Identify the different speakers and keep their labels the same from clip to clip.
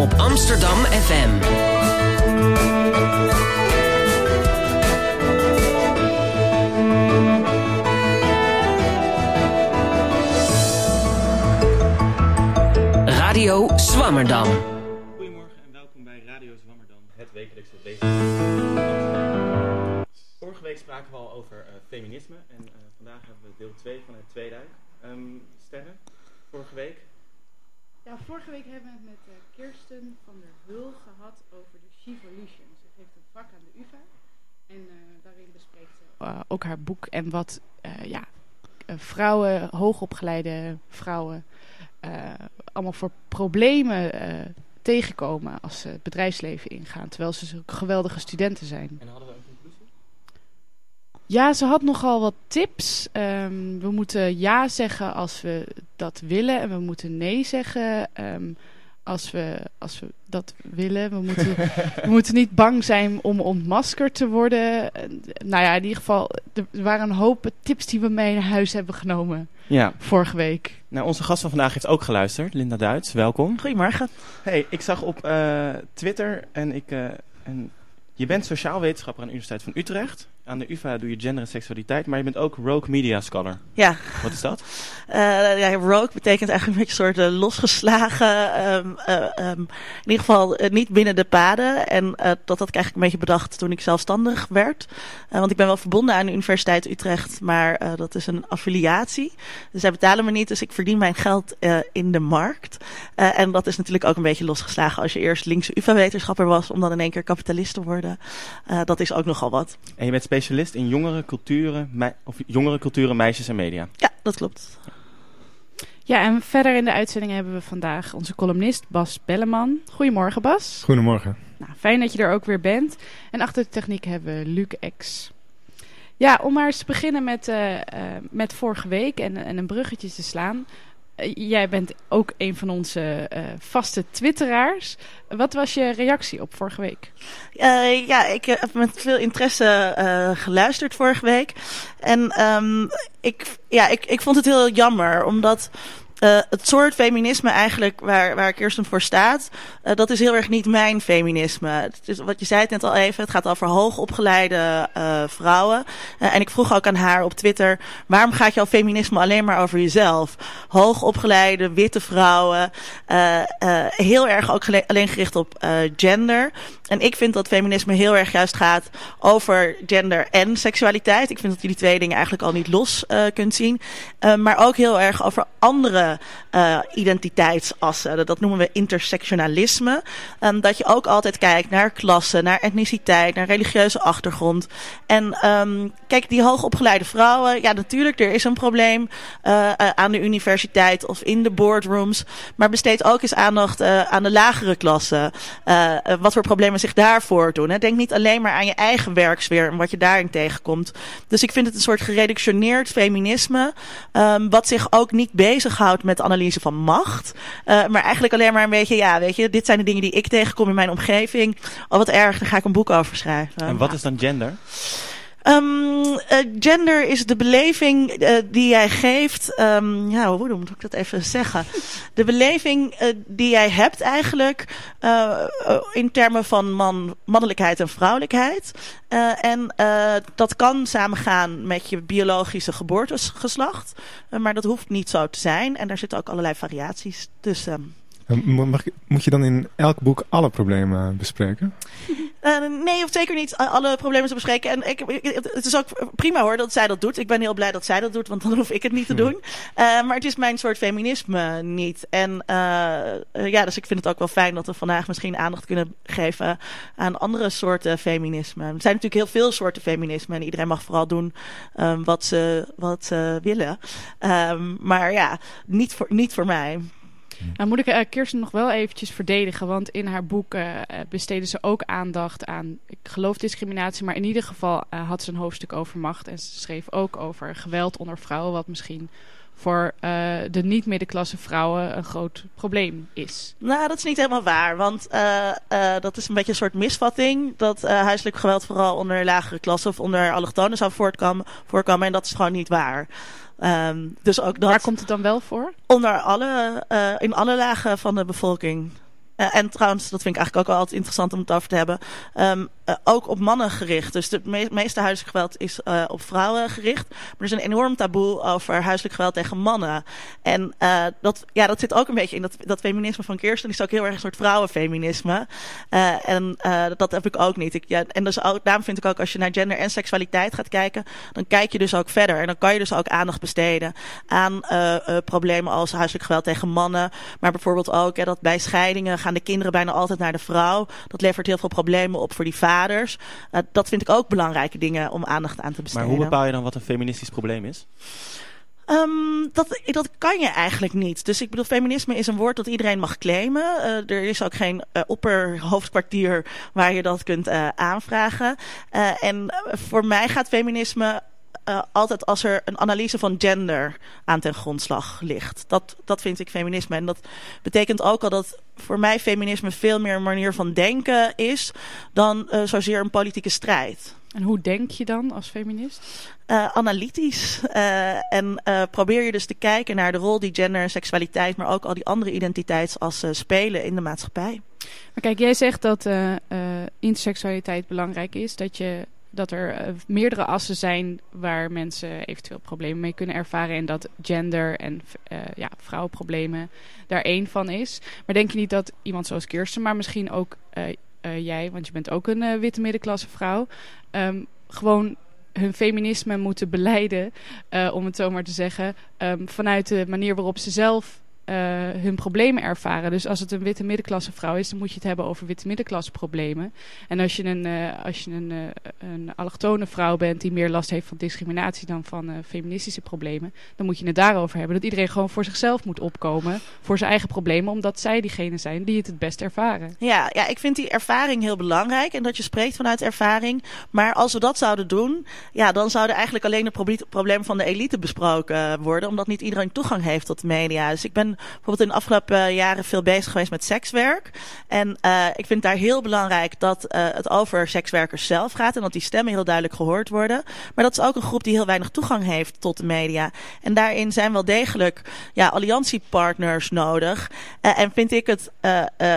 Speaker 1: op Amsterdam FM. Radio Zwammerdam.
Speaker 2: Goedemorgen en welkom bij Radio Zwammerdam, het wekelijkse week. Vorige week spraken we al over uh, feminisme en uh, vandaag hebben we deel 2 van het tweeduik. Um, Sterren, vorige week?
Speaker 3: Ja, vorige week hebben we het met uh, Kirsten van der Hul gehad over de Shevolution. Ze geeft een vak aan de UvA en daarin bespreekt ze ook haar boek en wat ja, vrouwen, hoogopgeleide vrouwen uh, allemaal voor problemen uh, tegenkomen als ze het bedrijfsleven ingaan. Terwijl ze geweldige studenten zijn.
Speaker 2: En hadden we?
Speaker 3: Ja, ze had nogal wat tips. Um, we moeten ja zeggen als we dat willen. En we moeten nee zeggen um, als, we, als we dat willen. We moeten, we moeten niet bang zijn om ontmaskerd te worden. Nou ja, in ieder geval, er waren een hoop tips die we mee naar huis hebben genomen.
Speaker 2: Ja.
Speaker 3: Vorige week.
Speaker 2: Nou, onze gast van vandaag heeft ook geluisterd. Linda Duits, welkom.
Speaker 4: Goedemorgen.
Speaker 2: Hey, ik zag op uh, Twitter en ik... Uh, en je bent sociaal wetenschapper aan de Universiteit van Utrecht. Aan de UvA doe je gender en seksualiteit, maar je bent ook Rogue Media Scholar.
Speaker 4: Ja.
Speaker 2: Wat is dat?
Speaker 4: Uh, ja, rogue betekent eigenlijk een beetje een soort uh, losgeslagen, um, uh, um, in ieder geval niet binnen de paden. En dat had ik eigenlijk een beetje bedacht toen ik zelfstandig werd. want ik ben wel verbonden aan de Universiteit Utrecht, maar dat is een affiliatie. Dus zij betalen me niet, dus ik verdien mijn geld in de markt. en dat is natuurlijk ook een beetje losgeslagen als je eerst linkse UvA-wetenschapper was, om dan in één keer kapitalist te worden. dat is ook nogal wat.
Speaker 2: En je bent specialist in jongere culturen, of jongere culturen, meisjes en media.
Speaker 4: Ja, dat klopt.
Speaker 3: Ja, en verder in de uitzending hebben we vandaag onze columnist Bas Belleman. Goedemorgen Bas.
Speaker 5: Goedemorgen.
Speaker 3: Nou, fijn dat je er ook weer bent. En achter de techniek hebben we Luc X. Ja, om maar eens te beginnen met, uh, uh, met vorige week en, en een bruggetje te slaan. Uh, jij bent ook een van onze vaste twitteraars. Wat was je reactie op vorige week?
Speaker 4: Uh, ja, ik heb met veel interesse geluisterd vorige week. En um, ik, ja, ik, ik vond het heel jammer, omdat uh, het soort feminisme eigenlijk waar, waar Kirsten voor staat, uh, dat is heel erg niet mijn feminisme. Het is, wat je zei het net al even, het gaat over hoogopgeleide uh, vrouwen. en ik vroeg ook aan haar op Twitter, waarom gaat jouw feminisme alleen maar over jezelf? Hoogopgeleide, witte vrouwen, heel erg ook alleen gericht op gender. En ik vind dat feminisme heel erg juist gaat over gender en seksualiteit. Ik vind dat je die twee dingen eigenlijk al niet los kunt zien. maar ook heel erg over andere uh, identiteitsassen. Dat noemen we intersectionalisme. Um, dat je ook altijd kijkt naar klasse, naar etniciteit, naar religieuze achtergrond. En um, kijk, die hoogopgeleide vrouwen, ja natuurlijk, er is een probleem uh, aan de universiteit of in de boardrooms. Maar besteed ook eens aandacht aan de lagere klassen. wat voor problemen zich daar voordoen. Hè. Denk niet alleen maar aan je eigen werksfeer en wat je daarin tegenkomt. Dus ik vind het een soort gereductioneerd feminisme. Um, wat zich ook niet bezighoudt met analyse van macht. Uh, maar eigenlijk alleen maar een beetje, ja, weet je, dit zijn de dingen die ik tegenkom in mijn omgeving. Oh, wat erg, daar ga ik een boek over schrijven.
Speaker 2: En wat is dan gender?
Speaker 4: Um, uh, gender is de beleving uh, die jij geeft. Um, ja, hoe moet ik dat even zeggen? De beleving uh, die jij hebt eigenlijk in termen van man, mannelijkheid en vrouwelijkheid. en dat kan samengaan met je biologische geboortegeslacht. maar dat hoeft niet zo te zijn. En daar zitten ook allerlei variaties tussen.
Speaker 5: Mag, moet je dan in elk boek alle problemen bespreken?
Speaker 4: Uh, nee, of zeker niet alle problemen te bespreken. En ik, het is ook prima hoor dat zij dat doet. Ik ben heel blij dat zij dat doet, want dan hoef ik het niet te doen. Uh, maar het is mijn soort feminisme niet. En uh, ja, dus ik vind het ook wel fijn dat we vandaag misschien aandacht kunnen geven aan andere soorten feminisme. Er zijn natuurlijk heel veel soorten feminisme en iedereen mag vooral doen um, wat, ze, wat ze willen. Um, maar ja, niet voor, niet voor mij.
Speaker 3: Nou moet ik uh, Kirsten nog wel eventjes verdedigen, want in haar boek uh, besteden ze ook aandacht aan, ik geloof discriminatie, maar in ieder geval uh, had ze een hoofdstuk over macht en ze schreef ook over geweld onder vrouwen, wat misschien voor uh, de niet-middenklasse vrouwen een groot probleem is.
Speaker 4: Nou, dat is niet helemaal waar. Want uh, uh, dat is een beetje een soort misvatting. Dat huiselijk geweld vooral onder lagere klassen of onder allochtonen zou voortkomen, voorkomen. En dat is gewoon niet waar. Um, dus ook dat,
Speaker 3: Waar komt het dan wel voor?
Speaker 4: Onder alle, in alle lagen van de bevolking. uh, en trouwens, dat vind ik eigenlijk ook wel altijd interessant om het over te hebben, um, uh, ook op mannen gericht. Dus het me meeste huiselijk geweld is uh, op vrouwen gericht. Maar er is een enorm taboe over huiselijk geweld tegen mannen. En dat, ja, dat zit ook een beetje in dat, dat feminisme van Kirsten. is ook heel erg een soort vrouwenfeminisme. en dat heb ik ook niet. Ik, ja, en dus daarom vind ik ook als je naar gender en seksualiteit gaat kijken, dan kijk je dus ook verder. En dan kan je dus ook aandacht besteden aan problemen als huiselijk geweld tegen mannen. Maar bijvoorbeeld ook dat bij scheidingen gaan de kinderen bijna altijd naar de vrouw. Dat levert heel veel problemen op voor die Uh, dat vind ik ook belangrijke dingen om aandacht aan te besteden.
Speaker 2: Maar hoe bepaal je dan wat een feministisch probleem is?
Speaker 4: Um, dat, dat kan je eigenlijk niet. Dus ik bedoel, feminisme is een woord dat iedereen mag claimen. Uh, er is ook geen uh, opperhoofdkwartier waar je dat kunt uh, aanvragen. en voor mij gaat feminisme uh, altijd als er een analyse van gender aan ten grondslag ligt. Dat, dat vind ik feminisme. En dat betekent ook al dat voor mij feminisme veel meer een manier van denken is dan uh, zozeer een politieke strijd.
Speaker 3: En hoe denk je dan als feminist?
Speaker 4: Uh, analytisch. Uh, en uh, probeer je dus te kijken naar de rol die gender en seksualiteit, maar ook al die andere identiteitsassen spelen in de maatschappij.
Speaker 3: Maar kijk, jij zegt dat interseksualiteit belangrijk is. Dat je dat er uh, meerdere assen zijn waar mensen eventueel problemen mee kunnen ervaren. En dat gender en uh, ja, vrouwenproblemen daar één van is. Maar denk je niet dat iemand zoals Kirsten, maar misschien ook uh, jij, want je bent ook een witte middenklasse vrouw, um, gewoon hun feminisme moeten beleiden, om het zo maar te zeggen, um, vanuit de manier waarop ze zelf hun problemen ervaren. Dus als het een witte middenklasse vrouw is, dan moet je het hebben over witte middenklasse problemen. En als je een, uh, als je een, uh, een allochtone vrouw bent die meer last heeft van discriminatie dan van feministische problemen, dan moet je het daarover hebben. Dat iedereen gewoon voor zichzelf moet opkomen, voor zijn eigen problemen, omdat zij diegene zijn die het het best ervaren.
Speaker 4: Ja, ja, ik vind die ervaring heel belangrijk en dat je spreekt vanuit ervaring. Maar als we dat zouden doen, ja, dan zouden eigenlijk alleen de problemen van de elite besproken worden, omdat niet iedereen toegang heeft tot media. Dus ik ben bijvoorbeeld in de afgelopen jaren veel bezig geweest met sekswerk. En uh, ik vind daar heel belangrijk dat uh, het over sekswerkers zelf gaat. En dat die stemmen heel duidelijk gehoord worden. Maar dat is ook een groep die heel weinig toegang heeft tot de media. En daarin zijn wel degelijk ja, alliantiepartners nodig. En vind ik het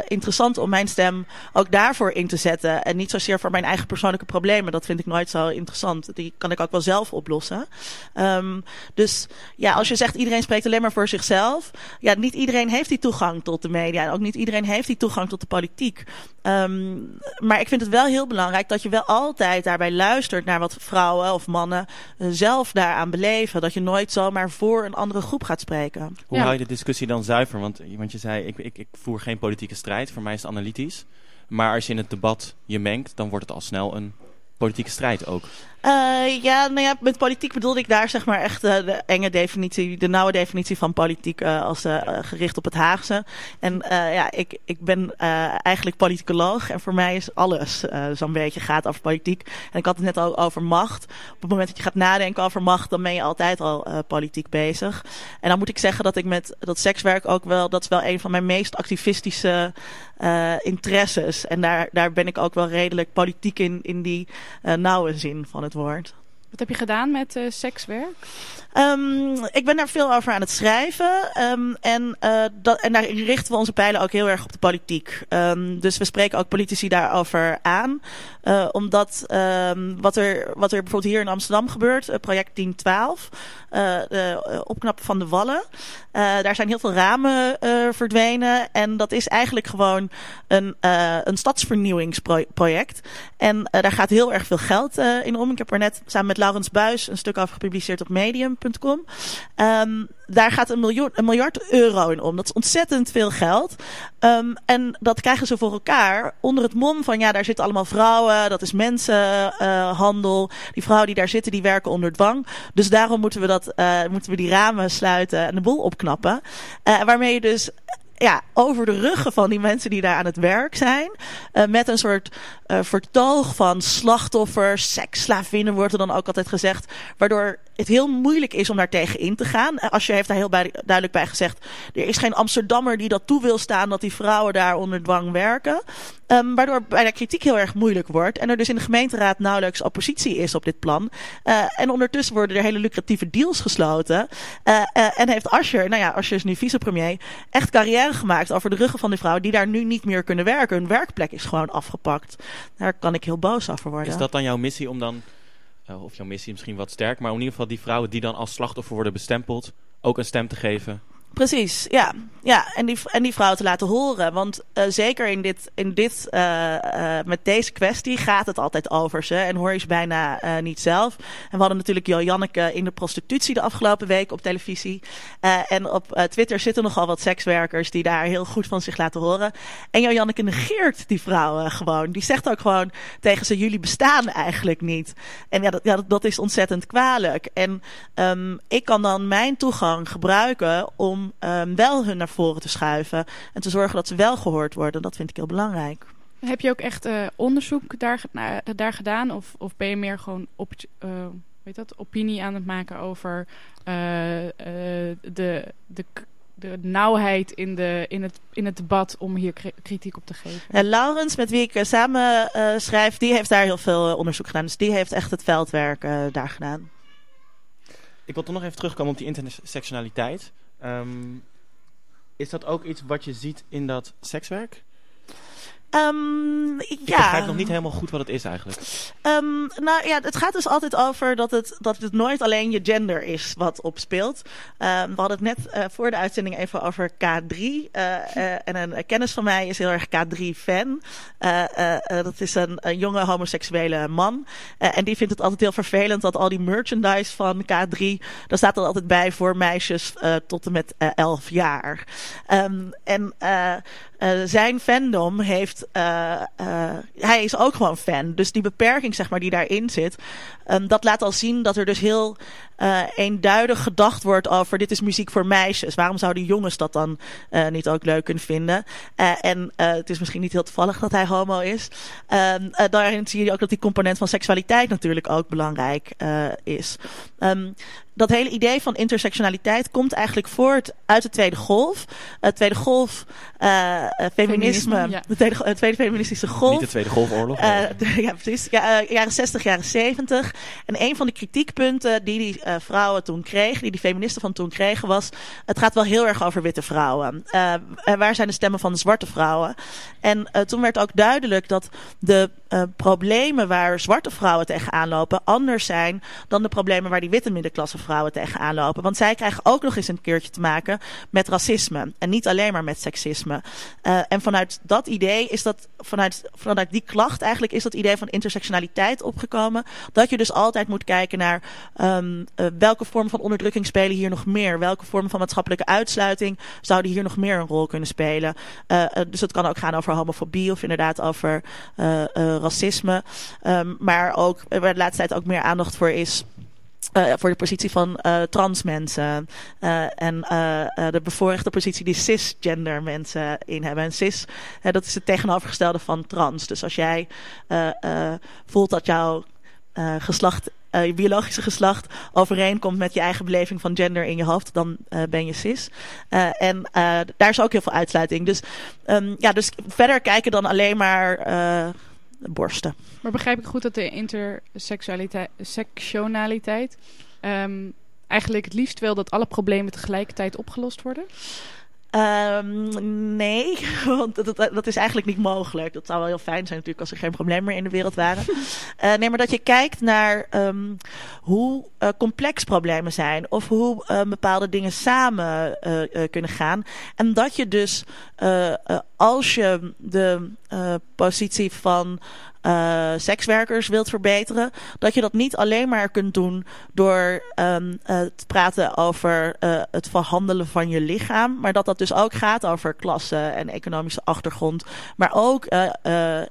Speaker 4: interessant om mijn stem ook daarvoor in te zetten. En niet zozeer voor mijn eigen persoonlijke problemen. Dat vind ik nooit zo interessant. Die kan ik ook wel zelf oplossen. Um, dus ja, als je zegt iedereen spreekt alleen maar voor zichzelf ja, niet iedereen heeft die toegang tot de media. En ook niet iedereen heeft die toegang tot de politiek. Um, maar ik vind het wel heel belangrijk dat je wel altijd daarbij luistert naar wat vrouwen of mannen uh, zelf daaraan beleven. Dat je nooit zomaar voor een andere groep gaat spreken.
Speaker 2: Hoe ja. hou je de discussie dan zuiver? Want, want je zei, ik, ik, ik voer geen politieke strijd. Voor mij is het analytisch. Maar als je in het debat je mengt, dan wordt het al snel een politieke strijd ook.
Speaker 4: Ja, nou ja, met politiek bedoelde ik daar zeg maar echt uh, de enge definitie, de nauwe definitie van politiek uh, als gericht op het Haagse. En ja, ik, ik ben eigenlijk politicoloog en voor mij is alles zo'n beetje gaat over politiek. En ik had het net al over macht. Op het moment dat je gaat nadenken over macht, dan ben je altijd al politiek bezig. En dan moet ik zeggen dat ik met dat sekswerk ook wel, dat is wel een van mijn meest activistische interesses. En daar, daar ben ik ook wel redelijk politiek in, in die nauwe zin van het woord.
Speaker 3: Wat heb je gedaan met uh, sekswerk?
Speaker 4: Um, ik ben daar veel over aan het schrijven. Um, en, uh, dat, en daar richten we onze pijlen ook heel erg op de politiek. Um, dus we spreken ook politici daarover aan. Uh, omdat wat, er, wat er bijvoorbeeld hier in Amsterdam gebeurt, project 1012, de opknappen van de wallen. daar zijn heel veel ramen verdwenen. En dat is eigenlijk gewoon een, een stadsvernieuwingsproject. En daar gaat heel erg veel geld in om. Ik heb er net samen met Laurens Buis een stuk over gepubliceerd op Medium.com. Um, daar gaat een, miljoen, een miljard euro in om. Dat is ontzettend veel geld. Um, en dat krijgen ze voor elkaar onder het mom van ja, daar zitten allemaal vrouwen, dat is mensenhandel. Die vrouwen die daar zitten, die werken onder dwang. Dus daarom moeten we, dat, uh, moeten we die ramen sluiten en de boel opknappen. Uh, waarmee je dus ja, over de ruggen van die mensen die daar aan het werk zijn. Uh, met een soort uh, vertoog van slachtoffers, seksslavinnen wordt er dan ook altijd gezegd. Waardoor het heel moeilijk is om daar tegen in te gaan. Als je heeft daar heel duidelijk bij gezegd. Er is geen Amsterdammer die dat toe wil staan dat die vrouwen daar onder dwang werken. Um, waardoor bijna kritiek heel erg moeilijk wordt. En er dus in de gemeenteraad nauwelijks oppositie is op dit plan. En ondertussen worden er hele lucratieve deals gesloten. En heeft Asscher, nou ja, Asscher is nu vicepremier, echt carrière gemaakt over de ruggen van die vrouwen die daar nu niet meer kunnen werken. Hun werkplek is gewoon afgepakt. Daar kan ik heel boos over worden.
Speaker 2: Is dat dan jouw missie om dan, uh, of jouw missie misschien wat sterk, maar in ieder geval die vrouwen die dan als slachtoffer worden bestempeld, ook een stem te geven?
Speaker 4: Precies, ja. ja en, die, en die vrouw te laten horen. Want uh, zeker in dit, in dit, uh, uh, met deze kwestie gaat het altijd over ze. En hoor je ze bijna niet zelf. En we hadden natuurlijk Janneke in de prostitutie de afgelopen week op televisie. en op Twitter zitten nogal wat sekswerkers die daar heel goed van zich laten horen. En Janneke negeert die vrouwen gewoon. Die zegt ook gewoon tegen ze, jullie bestaan eigenlijk niet. En ja, dat, ja, dat is ontzettend kwalijk. En um, ik kan dan mijn toegang gebruiken om um, wel hun naar voren te schuiven. En te zorgen dat ze wel gehoord worden. Dat vind ik heel belangrijk.
Speaker 3: Heb je ook echt uh, onderzoek daar, naar, daar gedaan? Of, of ben je meer gewoon op, uh, weet dat, opinie aan het maken over uh, de, de, de nauwheid in, de, in, het, in het debat om hier kritiek op te geven?
Speaker 4: En Laurens, met wie ik samen schrijf, die heeft daar heel veel onderzoek gedaan. Dus die heeft echt het veldwerk daar gedaan.
Speaker 2: Ik wil toch nog even terugkomen op die intersectionaliteit. Um, is dat ook iets wat je ziet in dat sekswerk?
Speaker 4: Um, ja.
Speaker 2: Ik begrijp nog niet helemaal goed wat het is eigenlijk.
Speaker 4: Um, nou ja, het gaat dus altijd over dat het, dat het nooit alleen je gender is wat opspeelt. Um, we hadden het net uh, voor de uitzending even over K3. Uh, uh, en een kennis van mij is heel erg K3-fan. dat is een, een, jonge homoseksuele man. en die vindt het altijd heel vervelend dat al die merchandise van K3... daar staat er altijd bij voor meisjes tot en met 11 jaar. en zijn fandom heeft. Uh, uh, hij is ook gewoon fan. Dus die beperking, zeg maar, die daarin zit. Um, dat laat al zien dat er dus heel uh, eenduidig gedacht wordt over dit is muziek voor meisjes. Waarom zouden jongens dat dan niet ook leuk kunnen vinden? En het is misschien niet heel toevallig dat hij homo is. Um, daarin zie je ook dat die component van seksualiteit natuurlijk ook belangrijk is. Um, dat hele idee van intersectionaliteit komt eigenlijk voort uit de Tweede Golf. De Tweede Golf, uh, feminisme, feminisme ja. de, tweede, de Tweede Feministische Golf. Niet
Speaker 2: de Tweede Golfoorlog.
Speaker 4: Uh, ja, precies. Ja, uh, jaren 60, jaren 70. En een van de kritiekpunten die die uh, vrouwen toen kregen, die die feministen van toen kregen, was: het gaat wel heel erg over witte vrouwen. Uh, waar zijn de stemmen van de zwarte vrouwen? En uh, toen werd ook duidelijk dat de problemen waar zwarte vrouwen tegenaan lopen anders zijn dan de problemen waar die witte middenklasse vrouwen tegenaan lopen. Want zij krijgen ook nog eens een keertje te maken met racisme en niet alleen maar met seksisme. en vanuit dat idee is dat, vanuit, vanuit die klacht eigenlijk, is dat idee van intersectionaliteit opgekomen. Dat je dus altijd moet kijken naar um, uh, welke vormen van onderdrukking spelen hier nog meer? Welke vormen van maatschappelijke uitsluiting zouden hier nog meer een rol kunnen spelen? Uh, dus het kan ook gaan over homofobie of inderdaad over racisme. Um, maar ook, waar de laatste tijd ook meer aandacht voor is. Uh, voor de positie van uh, trans mensen uh, en de bevoorrechte positie die cisgender mensen in hebben. En cis, dat is het tegenovergestelde van trans. Dus als jij voelt dat jouw geslacht, biologische geslacht overeenkomt met je eigen beleving van gender in je hoofd, dan ben je cis. en daar is ook heel veel uitsluiting. Dus, um, ja, dus verder kijken dan alleen maar borsten.
Speaker 3: Maar begrijp ik goed dat de intersectionaliteit um, eigenlijk het liefst wil dat alle problemen tegelijkertijd opgelost worden?
Speaker 4: Um, nee, want dat, dat, is eigenlijk niet mogelijk. Dat zou wel heel fijn zijn natuurlijk als er geen problemen meer in de wereld waren. uh, nee, maar dat je kijkt naar um, hoe uh, complex problemen zijn. Of hoe uh, bepaalde dingen samen kunnen gaan. En dat je dus, als je de positie van uh, sekswerkers wilt verbeteren, dat je dat niet alleen maar kunt doen door um, te praten over het verhandelen van je lichaam, maar dat dat dus ook gaat over klasse en economische achtergrond, maar ook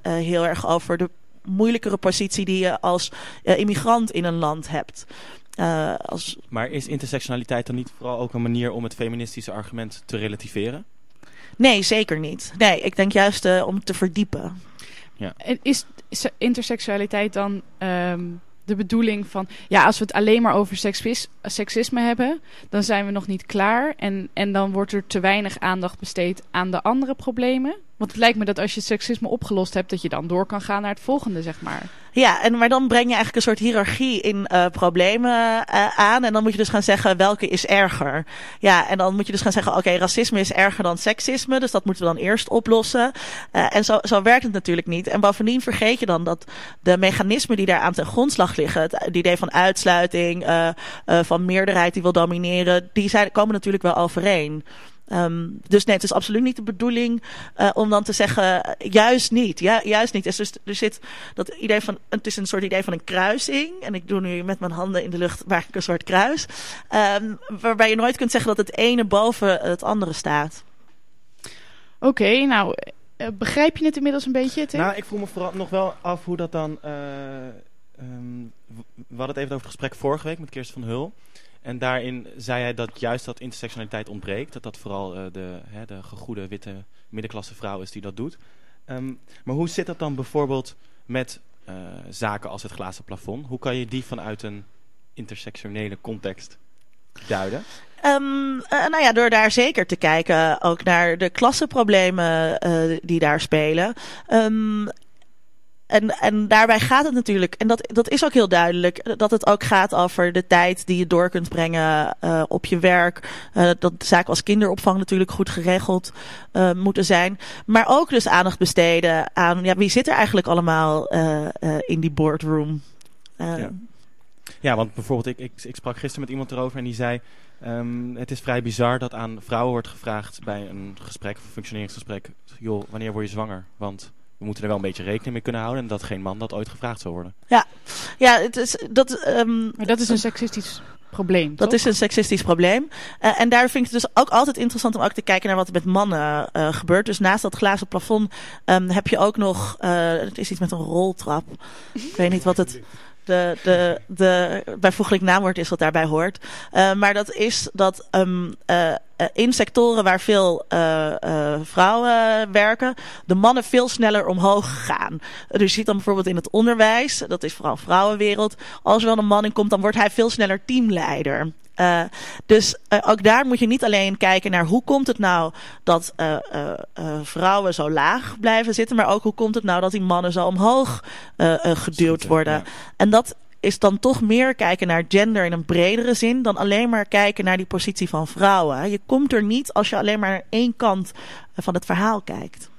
Speaker 4: heel erg over de moeilijkere positie die je als immigrant in een land hebt. Als...
Speaker 2: Maar is intersectionaliteit dan niet vooral ook een manier om het feministische argument te relativeren?
Speaker 4: Nee, zeker niet. Nee, ik denk juist uh, om te verdiepen.
Speaker 3: Ja. Is, is interseksualiteit dan um, de bedoeling van... Ja, als we het alleen maar over seksisme, seksisme hebben... dan zijn we nog niet klaar. En, en dan wordt er te weinig aandacht besteed aan de andere problemen. Want het lijkt me dat als je seksisme opgelost hebt, dat je dan door kan gaan naar het volgende, zeg maar.
Speaker 4: Ja, en, maar dan breng je eigenlijk een soort hiërarchie in uh, problemen uh, aan. En dan moet je dus gaan zeggen, welke is erger? Ja, en dan moet je dus gaan zeggen, oké, racisme is erger dan seksisme. Dus dat moeten we dan eerst oplossen. Uh, en zo, zo werkt het natuurlijk niet. En bovendien vergeet je dan dat de mechanismen die daar aan ten grondslag liggen... het idee van uitsluiting, van meerderheid die wil domineren... die zijn, komen natuurlijk wel overeen. Um, dus nee, het is absoluut niet de bedoeling uh, om dan te zeggen, juist niet. Ja, juist niet. Dus er zit dat idee van, het is een soort idee van een kruising. En ik doe nu met mijn handen in de lucht eigenlijk een soort kruis. Um, waarbij je nooit kunt zeggen dat het ene boven het andere staat.
Speaker 3: Oké, okay, nou, uh, begrijp je het inmiddels een beetje, Tim?
Speaker 2: Nou, ik voel me vooral nog wel af hoe dat dan... Uh, um, we hadden het even over het gesprek vorige week met Kirsten van Hul. En daarin zei hij dat juist dat intersectionaliteit ontbreekt. Dat dat vooral uh, de, hè, de gegoede witte middenklasse vrouw is die dat doet. Um, maar hoe zit dat dan bijvoorbeeld met uh, zaken als het glazen plafond? Hoe kan je die vanuit een intersectionele context duiden?
Speaker 4: Um, uh, nou ja, door daar zeker te kijken ook naar de klassenproblemen die daar spelen. Um, en, en daarbij gaat het natuurlijk, en dat, dat is ook heel duidelijk, dat het ook gaat over de tijd die je door kunt brengen uh, op je werk. Uh, dat zaken als kinderopvang natuurlijk goed geregeld uh, moeten zijn. Maar ook dus aandacht besteden aan ja, wie zit er eigenlijk allemaal in die boardroom.
Speaker 2: Ja. ja. want bijvoorbeeld, ik, ik, ik sprak gisteren met iemand erover en die zei. Um, het is vrij bizar dat aan vrouwen wordt gevraagd bij een gesprek, een functioneringsgesprek. Joh, wanneer word je zwanger? Want we moeten er wel een beetje rekening mee kunnen houden en dat geen man dat ooit gevraagd zal worden.
Speaker 4: Ja, ja het is, dat, um,
Speaker 3: maar dat is een seksistisch probleem.
Speaker 4: Dat
Speaker 3: toch?
Speaker 4: is een seksistisch probleem. Uh, en daar vind ik het dus ook altijd interessant om ook te kijken naar wat er met mannen uh, gebeurt. Dus naast dat glazen plafond um, heb je ook nog, uh, het is iets met een roltrap. ik weet niet wat het de, de, de bijvoeglijk naamwoord is wat daarbij hoort. Uh, maar dat is dat um, uh, in sectoren waar veel uh, vrouwen werken, de mannen veel sneller omhoog gaan. Dus je ziet dan bijvoorbeeld in het onderwijs, dat is vooral vrouwenwereld, als er wel een man in komt, dan wordt hij veel sneller teamleider. Uh, dus uh, ook daar moet je niet alleen kijken naar hoe komt het nou dat uh, vrouwen zo laag blijven zitten, maar ook hoe komt het nou dat die mannen zo omhoog geduwd worden. Ja. En dat is dan toch meer kijken naar gender in een bredere zin dan alleen maar kijken naar die positie van vrouwen. Je komt er niet als je alleen maar naar één kant van het verhaal kijkt.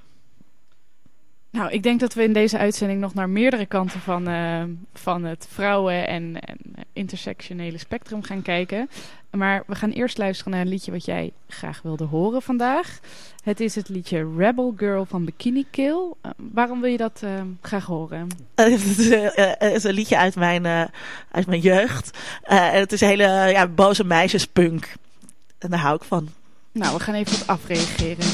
Speaker 3: Nou, ik denk dat we in deze uitzending nog naar meerdere kanten van, uh, van het vrouwen- en, en, intersectionele spectrum gaan kijken. Maar we gaan eerst luisteren naar een liedje wat jij graag wilde horen vandaag. Het is het liedje Rebel Girl van Bikini Kill. Uh, waarom wil je dat uh, graag horen?
Speaker 4: het, is, het, is, een liedje uit mijn, uit mijn jeugd. het is hele ja, boze meisjespunk. En daar hou ik van.
Speaker 3: Nou, we gaan even wat afreageren.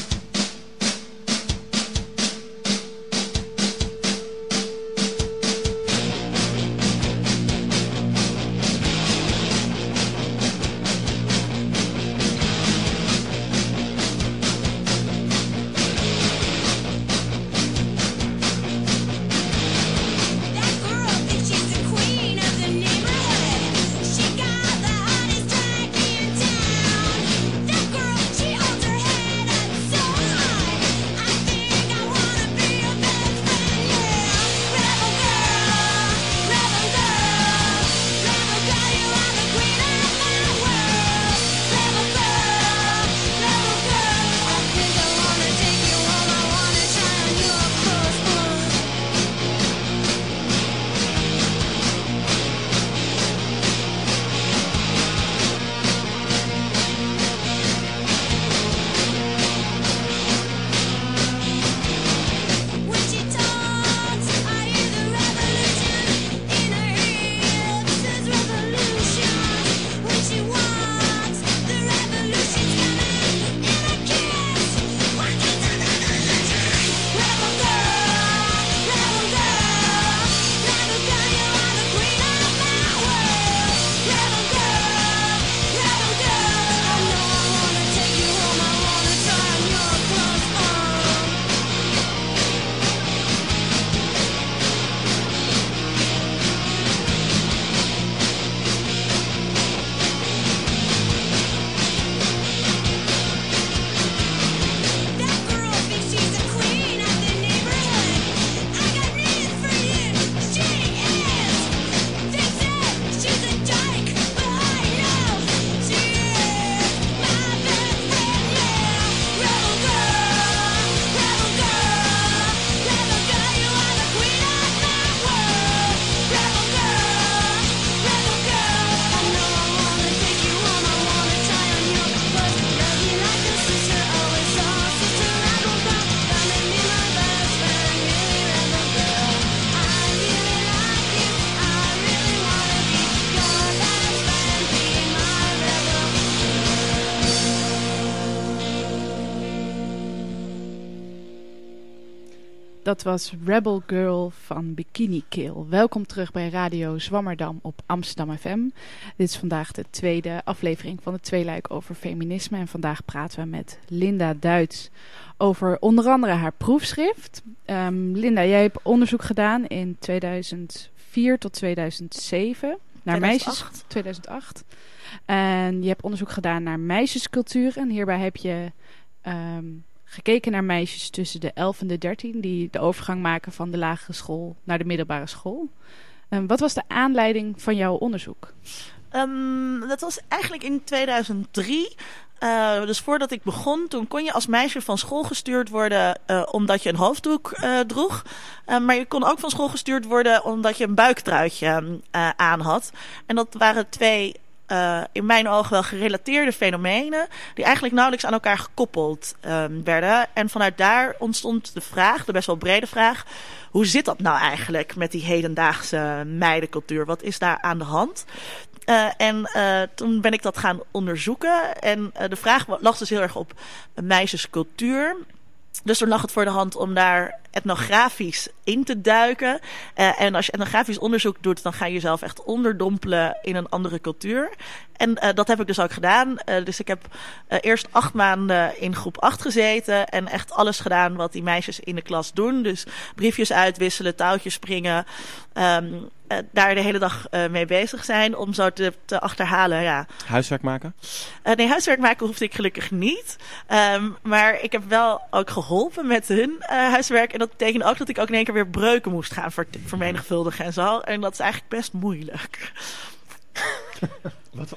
Speaker 3: Dat was Rebel Girl van Bikini Kill. Welkom terug bij Radio Zwammerdam op Amsterdam FM. Dit is vandaag de tweede aflevering van het tweeluik over feminisme. En vandaag praten we met Linda Duits over onder andere haar proefschrift. Um, Linda, jij hebt onderzoek gedaan in 2004 tot 2007 naar 2008. meisjes. 2008. En je hebt onderzoek gedaan naar meisjescultuur. En hierbij heb je um, gekeken naar meisjes tussen de 11 en de 13 die de overgang maken van de lagere school naar de middelbare school. Um, wat was de aanleiding van jouw onderzoek?
Speaker 4: Um, dat was eigenlijk in 2003. Uh, eh, dus voordat ik begon, toen kon je als meisje van school gestuurd worden uh, omdat je een hoofddoek uh, droeg. maar je kon ook van school gestuurd worden omdat je een buiktruitje aan had. En dat waren twee uh, in mijn ogen wel gerelateerde fenomenen, die eigenlijk nauwelijks aan elkaar gekoppeld um, werden. En vanuit daar ontstond de vraag, de best wel brede vraag, hoe zit dat nou eigenlijk met die hedendaagse meidencultuur? Wat is daar aan de hand? Uh, en uh, toen ben ik dat gaan onderzoeken. En de vraag lag dus heel erg op meisjescultuur. Dus toen lag het voor de hand om daar etnografisch in te duiken. Uh, en als je etnografisch onderzoek doet, dan ga je jezelf echt onderdompelen in een andere cultuur. En uh, dat heb ik dus ook gedaan. Uh, dus ik heb eerst acht maanden in groep 8 gezeten. En echt alles gedaan wat die meisjes in de klas doen. Dus briefjes uitwisselen, touwtjes springen. Um, uh, daar de hele dag mee bezig zijn om zo te, te achterhalen. Ja.
Speaker 2: Huiswerk maken?
Speaker 4: Uh, nee, huiswerk maken hoefde ik gelukkig niet. Um, maar ik heb wel ook geholpen met hun huiswerk. En dat betekende ook dat ik ook in één keer weer breuken moest gaan vermenigvuldigen en zo. En dat is eigenlijk best moeilijk.
Speaker 2: wat,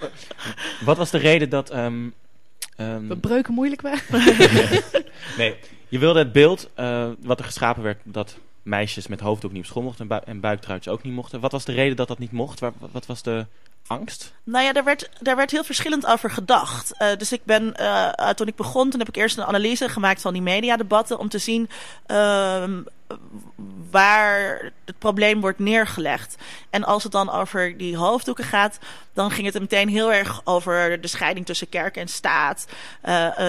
Speaker 2: wat, was de reden dat... Um,
Speaker 3: um... Breuken moeilijk waren?
Speaker 2: nee, je wilde het beeld wat er geschapen werd... dat meisjes met hoofddoek niet op school mochten en, bui buiktruitjes ook niet mochten. Wat was de reden dat dat niet mocht? Waar, wat was de angst?
Speaker 4: Nou ja, daar werd, daar werd heel verschillend over gedacht. Uh, dus ik ben, uh, toen ik begon, toen heb ik eerst een analyse gemaakt van die mediadebatten om te zien uh, waar het probleem wordt neergelegd. En als het dan over die hoofddoeken gaat, dan ging het meteen heel erg over de scheiding tussen kerk en staat.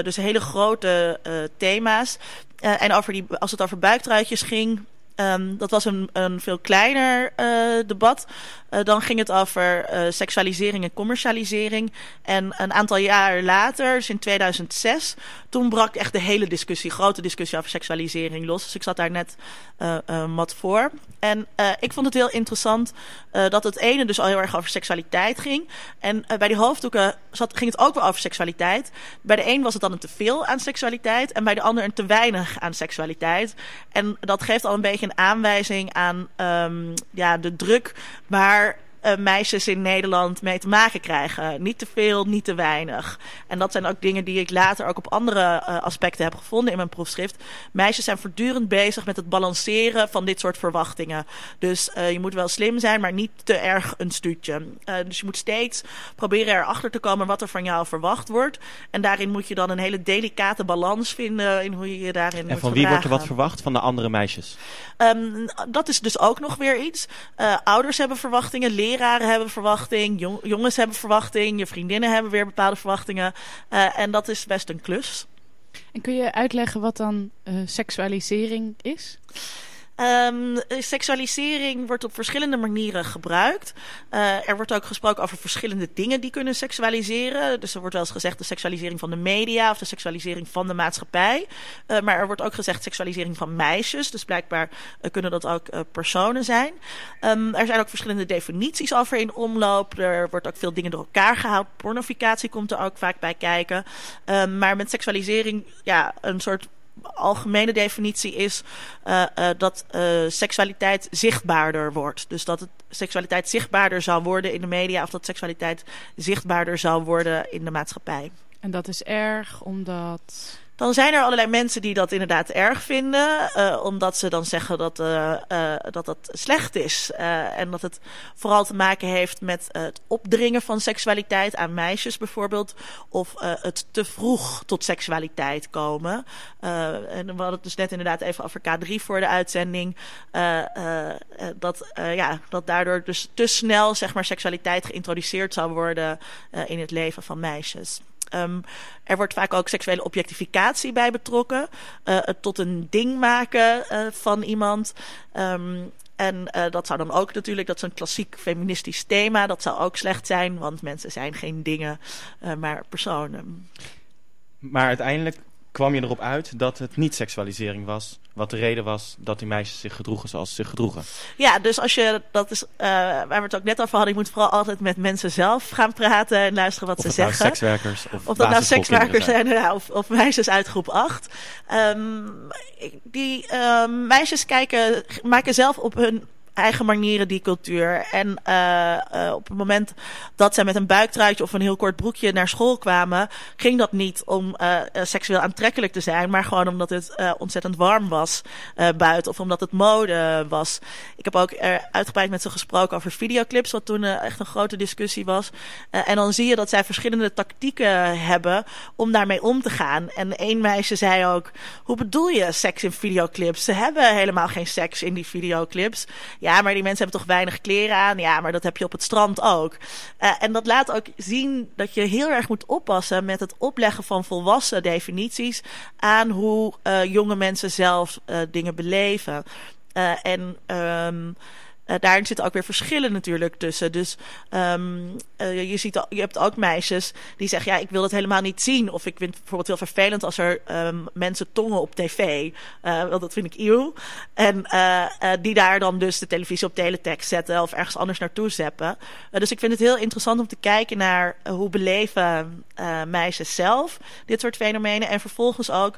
Speaker 4: Dus hele grote thema's. en over die, als het over buiktruitjes ging, Um, dat was een, een veel kleiner uh, debat. Uh, dan ging het over uh, seksualisering en commercialisering. En een aantal jaar later, dus in 2006, toen brak echt de hele discussie, grote discussie over seksualisering los. Dus ik zat daar net wat voor. En ik vond het heel interessant dat het ene dus al heel erg over seksualiteit ging. En bij die hoofddoeken zat, ging het ook wel over seksualiteit. Bij de een was het dan een te veel aan seksualiteit en bij de ander een te weinig aan seksualiteit. En dat geeft al een beetje een aanwijzing aan um, ja, de druk waar uh, meisjes in Nederland mee te maken krijgen. Niet te veel, niet te weinig. En dat zijn ook dingen die ik later ook op andere uh, aspecten heb gevonden in mijn proefschrift. Meisjes zijn voortdurend bezig met het balanceren van dit soort verwachtingen. Dus uh, je moet wel slim zijn, maar niet te erg een stuutje. dus je moet steeds proberen erachter te komen wat er van jou verwacht wordt. En daarin moet je dan een hele delicate balans vinden in hoe je je daarin
Speaker 2: En van wie wordt er wat verwacht? Van de andere meisjes?
Speaker 4: Um, dat is dus ook nog weer iets. ouders hebben verwachtingen, leren leraren hebben verwachting, jong, jongens hebben verwachting, je vriendinnen hebben weer bepaalde verwachtingen. Uh, en dat is best een klus.
Speaker 3: En kun je uitleggen wat dan uh, seksualisering is?
Speaker 4: Um, seksualisering wordt op verschillende manieren gebruikt. Uh, er wordt ook gesproken over verschillende dingen die kunnen seksualiseren. Dus er wordt wel eens gezegd de seksualisering van de media of de seksualisering van de maatschappij. Uh, maar er wordt ook gezegd seksualisering van meisjes. Dus blijkbaar uh, kunnen dat ook personen zijn. Um, er zijn ook verschillende definities over in omloop. Er wordt ook veel dingen door elkaar gehaald. Pornificatie komt er ook vaak bij kijken. Um, maar met seksualisering, ja, een soort algemene definitie is uh, uh, dat uh, seksualiteit zichtbaarder wordt. Dus dat het seksualiteit zichtbaarder zou worden in de media of dat seksualiteit zichtbaarder zou worden in de maatschappij.
Speaker 3: En dat is erg omdat
Speaker 4: dan zijn er allerlei mensen die dat inderdaad erg vinden. Uh, omdat ze dan zeggen dat, uh, uh, dat dat slecht is. en dat het vooral te maken heeft met het opdringen van seksualiteit aan meisjes bijvoorbeeld. Of het te vroeg tot seksualiteit komen. en we hadden het dus net inderdaad even over K3 voor de uitzending. dat, ja, dat daardoor dus te snel zeg maar, seksualiteit geïntroduceerd zou worden in het leven van meisjes. Ehm, er wordt vaak ook seksuele objectificatie bij betrokken. Uh, het tot een ding maken uh, van iemand. Um, en uh, dat zou dan ook natuurlijk, dat is een klassiek feministisch thema. Dat zou ook slecht zijn, want mensen zijn geen dingen, maar personen.
Speaker 2: Maar uiteindelijk kwam je erop uit dat het niet seksualisering was. Wat de reden was dat die meisjes zich gedroegen zoals ze zich gedroegen.
Speaker 4: Ja, dus als je, dat is uh, waar we het ook net over hadden, je moet vooral altijd met mensen zelf gaan praten en luisteren wat
Speaker 2: of
Speaker 4: ze
Speaker 2: nou
Speaker 4: zeggen.
Speaker 2: sekswerkers of,
Speaker 4: of dat nou sekswerkers zijn, ja, of, of, meisjes uit groep 8. Um, die uh, meisjes kijken, maken zelf op hun eigen manieren die cultuur. En uh, uh, op het moment dat zij met een buiktruitje of een heel kort broekje naar school kwamen, ging dat niet om uh, seksueel aantrekkelijk te zijn, maar gewoon omdat het ontzettend warm was buiten of omdat het mode was. Ik heb ook er uitgebreid met ze gesproken over videoclips, wat toen echt een grote discussie was. en dan zie je dat zij verschillende tactieken hebben om daarmee om te gaan. En één meisje zei ook: Hoe bedoel je seks in videoclips? Ze hebben helemaal geen seks in die videoclips. Ja, maar die mensen hebben toch weinig kleren aan. Ja, maar dat heb je op het strand ook. Uh, en dat laat ook zien dat je heel erg moet oppassen met het opleggen van volwassen definities aan hoe uh, jonge mensen zelf uh, dingen beleven. en um, uh, daarin zitten ook weer verschillen natuurlijk tussen. Dus um, uh, je, ziet, je hebt ook meisjes die zeggen: Ja, ik wil het helemaal niet zien. Of ik vind het bijvoorbeeld heel vervelend als er um, mensen tongen op tv. Uh, want dat vind ik eeuw. En die daar dan dus de televisie op teletext zetten of ergens anders naartoe zeppen. dus ik vind het heel interessant om te kijken naar hoe beleven meisjes zelf dit soort fenomenen. En vervolgens ook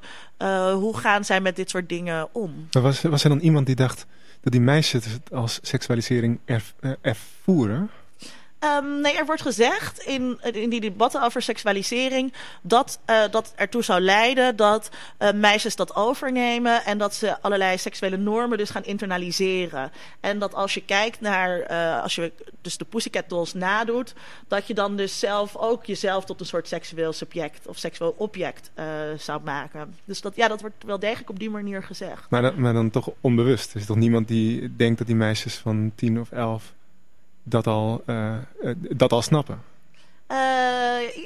Speaker 4: hoe gaan zij met dit soort dingen om.
Speaker 5: Was, was er dan iemand die dacht dat die meisjes het als seksualisering uh, ervoeren?
Speaker 4: Um, nee, er wordt gezegd in, in die debatten over seksualisering dat uh, dat ertoe zou leiden dat uh, meisjes dat overnemen en dat ze allerlei seksuele normen dus gaan internaliseren. En dat als je kijkt naar, uh, als je dus de Pussycat Dolls nadoet, dat je dan dus zelf ook jezelf tot een soort seksueel subject of seksueel object zou maken. Dus dat, ja, dat wordt wel degelijk op die manier gezegd.
Speaker 5: Maar dan, maar dan toch onbewust? Er is toch niemand die denkt dat die meisjes van tien of elf dat al, uh, dat al snappen?
Speaker 4: Uh,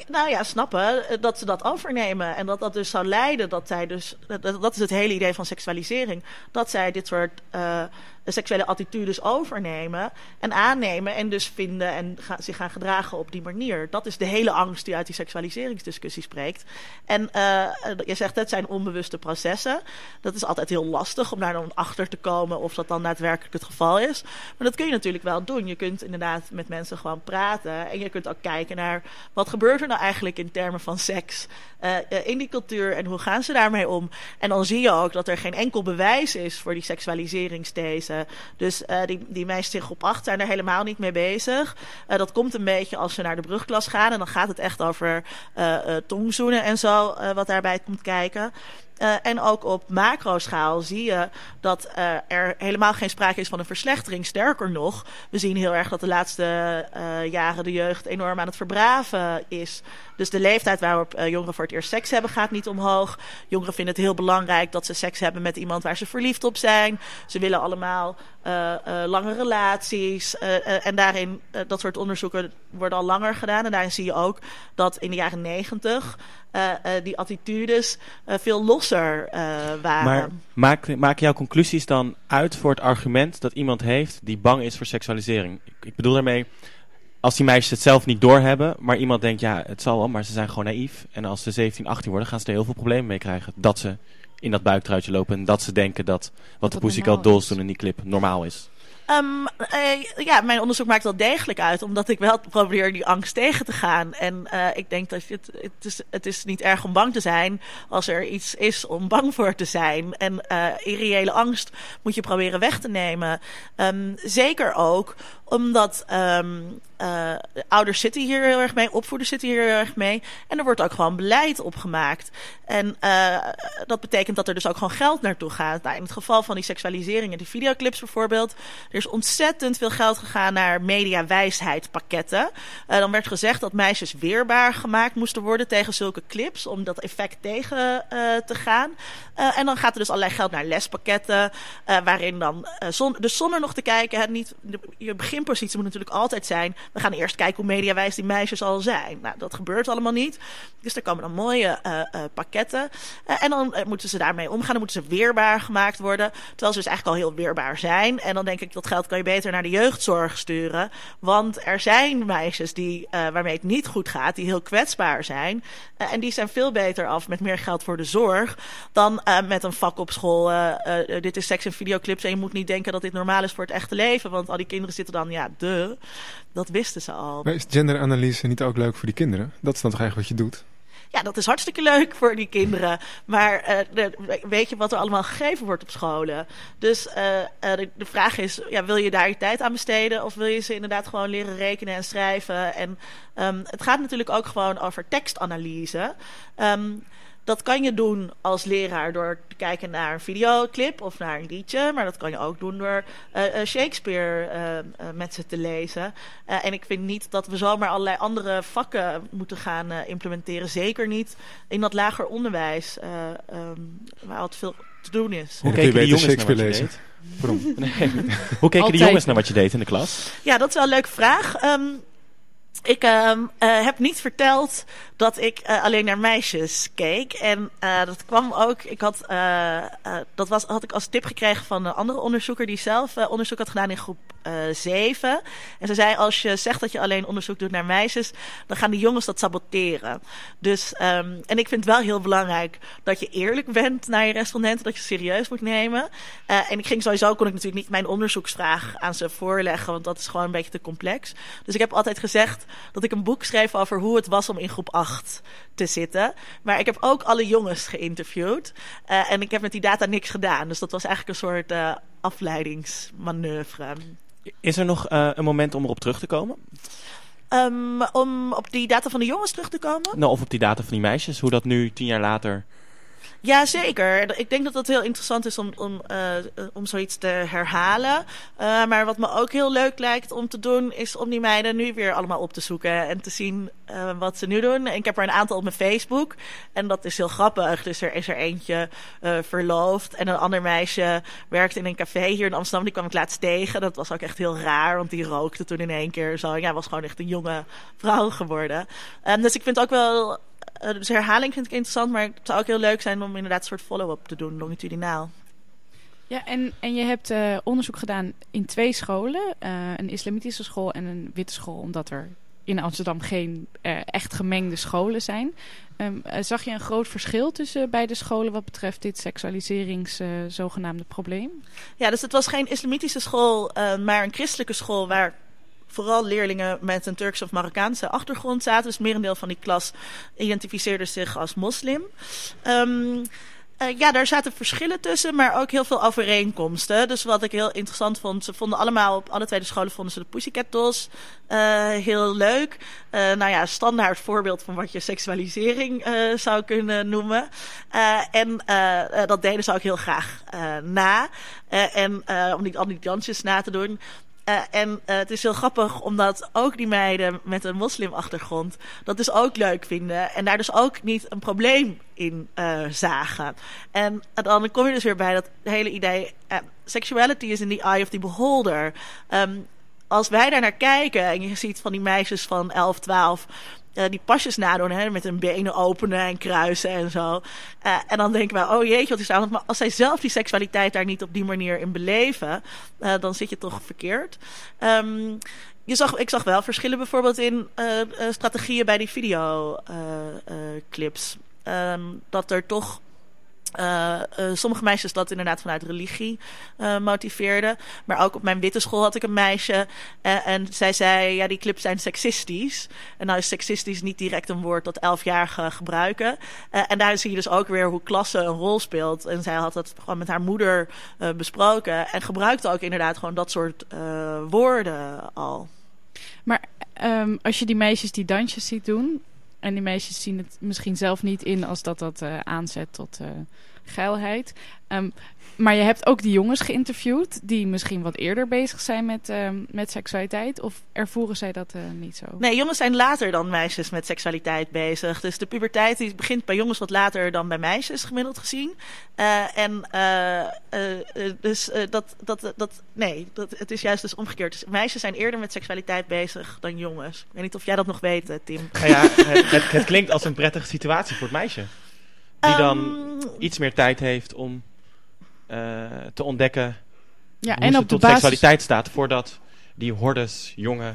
Speaker 4: nou ja, snappen dat ze dat overnemen. En dat dat dus zou leiden dat zij dus. Dat, is het hele idee van seksualisering. Dat zij dit soort seksuele attitudes overnemen en aannemen. En dus vinden en zich gaan gedragen op die manier. Dat is de hele angst die uit die seksualiseringsdiscussie spreekt. En uh, je zegt het zijn onbewuste processen. Dat is altijd heel lastig om daar dan achter te komen of dat dan daadwerkelijk het geval is. Maar dat kun je natuurlijk wel doen. Je kunt inderdaad met mensen gewoon praten. En je kunt ook kijken naar wat gebeurt er nou eigenlijk in termen van seks uh, in die cultuur en hoe gaan ze daarmee om. En dan zie je ook dat er geen enkel bewijs is voor die seksualiseringsthese. Dus uh, die, die meisjes in groep 8 zijn er helemaal niet mee bezig. Uh, dat komt een beetje als ze naar de brugklas gaan. En dan gaat het echt over tongzoenen en zo, wat daarbij komt kijken. Uh, en ook op macroschaal zie je dat uh, er helemaal geen sprake is van een verslechtering. Sterker nog, we zien heel erg dat de laatste uh, jaren de jeugd enorm aan het verbraven is. Dus de leeftijd waarop jongeren voor het eerst seks hebben gaat niet omhoog. Jongeren vinden het heel belangrijk dat ze seks hebben met iemand waar ze verliefd op zijn. Ze willen allemaal lange relaties. en daarin, dat soort onderzoeken worden al langer gedaan. En daarin zie je ook dat in de jaren negentig die attitudes veel losser waren.
Speaker 2: Maar maak, maak jouw conclusies dan uit voor het argument dat iemand heeft die bang is voor seksualisering? Ik, ik bedoel daarmee, als die meisjes het zelf niet doorhebben, maar iemand denkt, ja, het zal wel, maar ze zijn gewoon naïef. En als ze 17, 18 worden, gaan ze er heel veel problemen mee krijgen. Dat ze in dat buiktruitje lopen en dat ze denken dat wat dat de Pussycat Dolls doen in die clip normaal is.
Speaker 4: Um, uh, ja, mijn onderzoek maakt wel degelijk uit, omdat ik wel probeer die angst tegen te gaan. En uh, ik denk dat het, het, is, het is niet erg om bang te zijn als er iets is om bang voor te zijn. En uh, irreële angst moet je proberen weg te nemen. Um, zeker ook omdat um, uh, ouders zitten hier heel erg mee, opvoeders zitten hier heel erg mee. En er wordt ook gewoon beleid opgemaakt. En uh, dat betekent dat er dus ook gewoon geld naartoe gaat. Nou, in het geval van die seksualisering en die videoclips bijvoorbeeld. Er is ontzettend veel geld gegaan naar mediawijsheidspakketten. Uh, dan werd gezegd dat meisjes weerbaar gemaakt moesten worden tegen zulke clips. Om dat effect tegen te gaan. en dan gaat er dus allerlei geld naar lespakketten. waarin dan, zon, dus zonder nog te kijken, het niet, je begint beginpositie moet natuurlijk altijd zijn... we gaan eerst kijken hoe mediawijs die meisjes al zijn. Nou, dat gebeurt allemaal niet. Dus er komen dan mooie uh, uh, pakketten. Uh, en dan moeten ze daarmee omgaan. Dan moeten ze weerbaar gemaakt worden. Terwijl ze dus eigenlijk al heel weerbaar zijn. En dan denk ik, dat geld kan je beter naar de jeugdzorg sturen. Want er zijn meisjes die, waarmee het niet goed gaat... die heel kwetsbaar zijn. en die zijn veel beter af met meer geld voor de zorg... dan met een vak op school. dit is seks en videoclips en je moet niet denken dat dit normaal is voor het echte leven. Want al die kinderen zitten dan, ja, de. Dat wisten ze al.
Speaker 5: Maar is genderanalyse niet ook leuk voor die kinderen? Dat is dan toch eigenlijk wat je doet?
Speaker 4: Ja, dat is hartstikke leuk voor die kinderen. Maar uh, de, weet je wat er allemaal gegeven wordt op scholen? Dus uh, de, de, vraag is, ja, wil je daar je tijd aan besteden? Of wil je ze inderdaad gewoon leren rekenen en schrijven? En um, het gaat natuurlijk ook gewoon over tekstanalyse. Um, dat kan je doen als leraar door te kijken naar een videoclip of naar een liedje. Maar dat kan je ook doen door uh, Shakespeare uh, met ze te lezen. en ik vind niet dat we zomaar allerlei andere vakken moeten gaan implementeren. Zeker niet in dat lager onderwijs, um, waar al te veel te doen is.
Speaker 2: Hoe keken die jongens Shakespeare naar lezen? Waarom? Nee. Hoe keken die jongens naar wat je deed in de klas?
Speaker 4: Ja, dat is wel een leuke vraag. Um, ik uh, uh, heb niet verteld dat ik uh, alleen naar meisjes keek. En dat kwam ook. Ik had, dat was, had ik als tip gekregen van een andere onderzoeker die zelf onderzoek had gedaan in groep 7. En ze zei: Als je zegt dat je alleen onderzoek doet naar meisjes, dan gaan die jongens dat saboteren. Dus, um, en ik vind het wel heel belangrijk dat je eerlijk bent naar je respondenten, dat je serieus moet nemen. en ik ging sowieso, kon ik natuurlijk niet mijn onderzoeksvraag aan ze voorleggen, want dat is gewoon een beetje te complex. Dus ik heb altijd gezegd dat ik een boek schreef over hoe het was om in groep 8 te zitten. Maar ik heb ook alle jongens geïnterviewd. Uh, en ik heb met die data niks gedaan. Dus dat was eigenlijk een soort uh, afleidingsmanoeuvre.
Speaker 2: Is er nog uh, een moment om erop terug te komen?
Speaker 4: Um, om op die data van de jongens terug te komen?
Speaker 2: Nou, of op die data van die meisjes. Hoe dat nu tien jaar later
Speaker 4: ja, zeker. Ik denk dat dat heel interessant is om, om, uh, om zoiets te herhalen. Uh, maar wat me ook heel leuk lijkt om te doen, is om die meiden nu weer allemaal op te zoeken en te zien uh, wat ze nu doen. En ik heb er een aantal op mijn Facebook. En dat is heel grappig. Dus er is er eentje verloofd. En een ander meisje werkt in een café hier in Amsterdam. Die kwam ik laatst tegen. Dat was ook echt heel raar, want die rookte toen in één keer zo. Ja, was gewoon echt een jonge vrouw geworden. Um, dus ik vind ook wel uh, dus herhaling vind ik interessant, maar het zou ook heel leuk zijn om inderdaad een soort follow-up te doen, longitudinaal.
Speaker 3: Ja, en, en je hebt uh, onderzoek gedaan in twee scholen. Uh, een islamitische school en een witte school, omdat er in Amsterdam geen echt gemengde scholen zijn. Um, zag je een groot verschil tussen beide scholen wat betreft dit seksualiserings zogenaamde probleem?
Speaker 4: Ja, dus het was geen islamitische school, maar een christelijke school waar vooral leerlingen met een Turkse of Marokkaanse achtergrond zaten. Dus merendeel van die klas identificeerde zich als moslim. Um, uh, ja, daar zaten verschillen tussen, maar ook heel veel overeenkomsten. Dus wat ik heel interessant vond, ze vonden allemaal op alle tweede scholen vonden ze de Pussycat Dolls uh, heel leuk. Uh, nou ja, standaard voorbeeld van wat je seksualisering zou kunnen noemen. en dat deden ze ook heel graag na. en om die, al die dansjes na te doen. Uh, en uh, het is heel grappig, omdat ook die meiden met een moslimachtergrond dat dus ook leuk vinden. En daar dus ook niet een probleem in uh, zagen. En dan kom je dus weer bij dat hele idee, sexuality is in the eye of the beholder. Um, als wij daar naar kijken en je ziet van die meisjes van 11, 12 uh, die pasjes nadoen, hè, met hun benen openen en kruisen en zo. Uh, en dan denken we, oh jeetje, wat is aan. Maar als zij zelf die seksualiteit daar niet op die manier in beleven, uh, dan zit je toch verkeerd. Um, je zag, ik zag wel verschillen bijvoorbeeld in strategieën bij die videoclips. Um, dat er toch uh, uh, sommige meisjes dat inderdaad vanuit religie uh, motiveerden. Maar ook op mijn witte school had ik een meisje. en zij zei, ja, die clips zijn seksistisch. En nou is seksistisch niet direct een woord dat elfjarigen gebruiken. en daar zie je dus ook weer hoe klasse een rol speelt. En zij had dat gewoon met haar moeder besproken. En gebruikte ook inderdaad gewoon dat soort woorden al.
Speaker 3: Maar um, als je die meisjes die dansjes ziet doen... En die meisjes zien het misschien zelf niet in als dat dat uh, aanzet tot, uh, geilheid. Ehm, maar je hebt ook die jongens geïnterviewd die misschien wat eerder bezig zijn met, ehm, met seksualiteit. Of ervoeren zij dat uh, niet zo?
Speaker 4: Nee, jongens zijn later dan meisjes met seksualiteit bezig. Dus de puberteit die begint bij jongens wat later dan bij meisjes, gemiddeld gezien. Uh, en uh, dus dat, dat, dat, nee, dat, het is juist dus omgekeerd. Dus meisjes zijn eerder met seksualiteit bezig dan jongens. Ik weet niet of jij dat nog weet, Tim.
Speaker 2: Nou ja, het, het, klinkt als een prettige situatie voor het meisje. Die dan um, iets meer tijd heeft om te ontdekken ja, hoe en op de tot basis... seksualiteit staat voordat die hordes jonge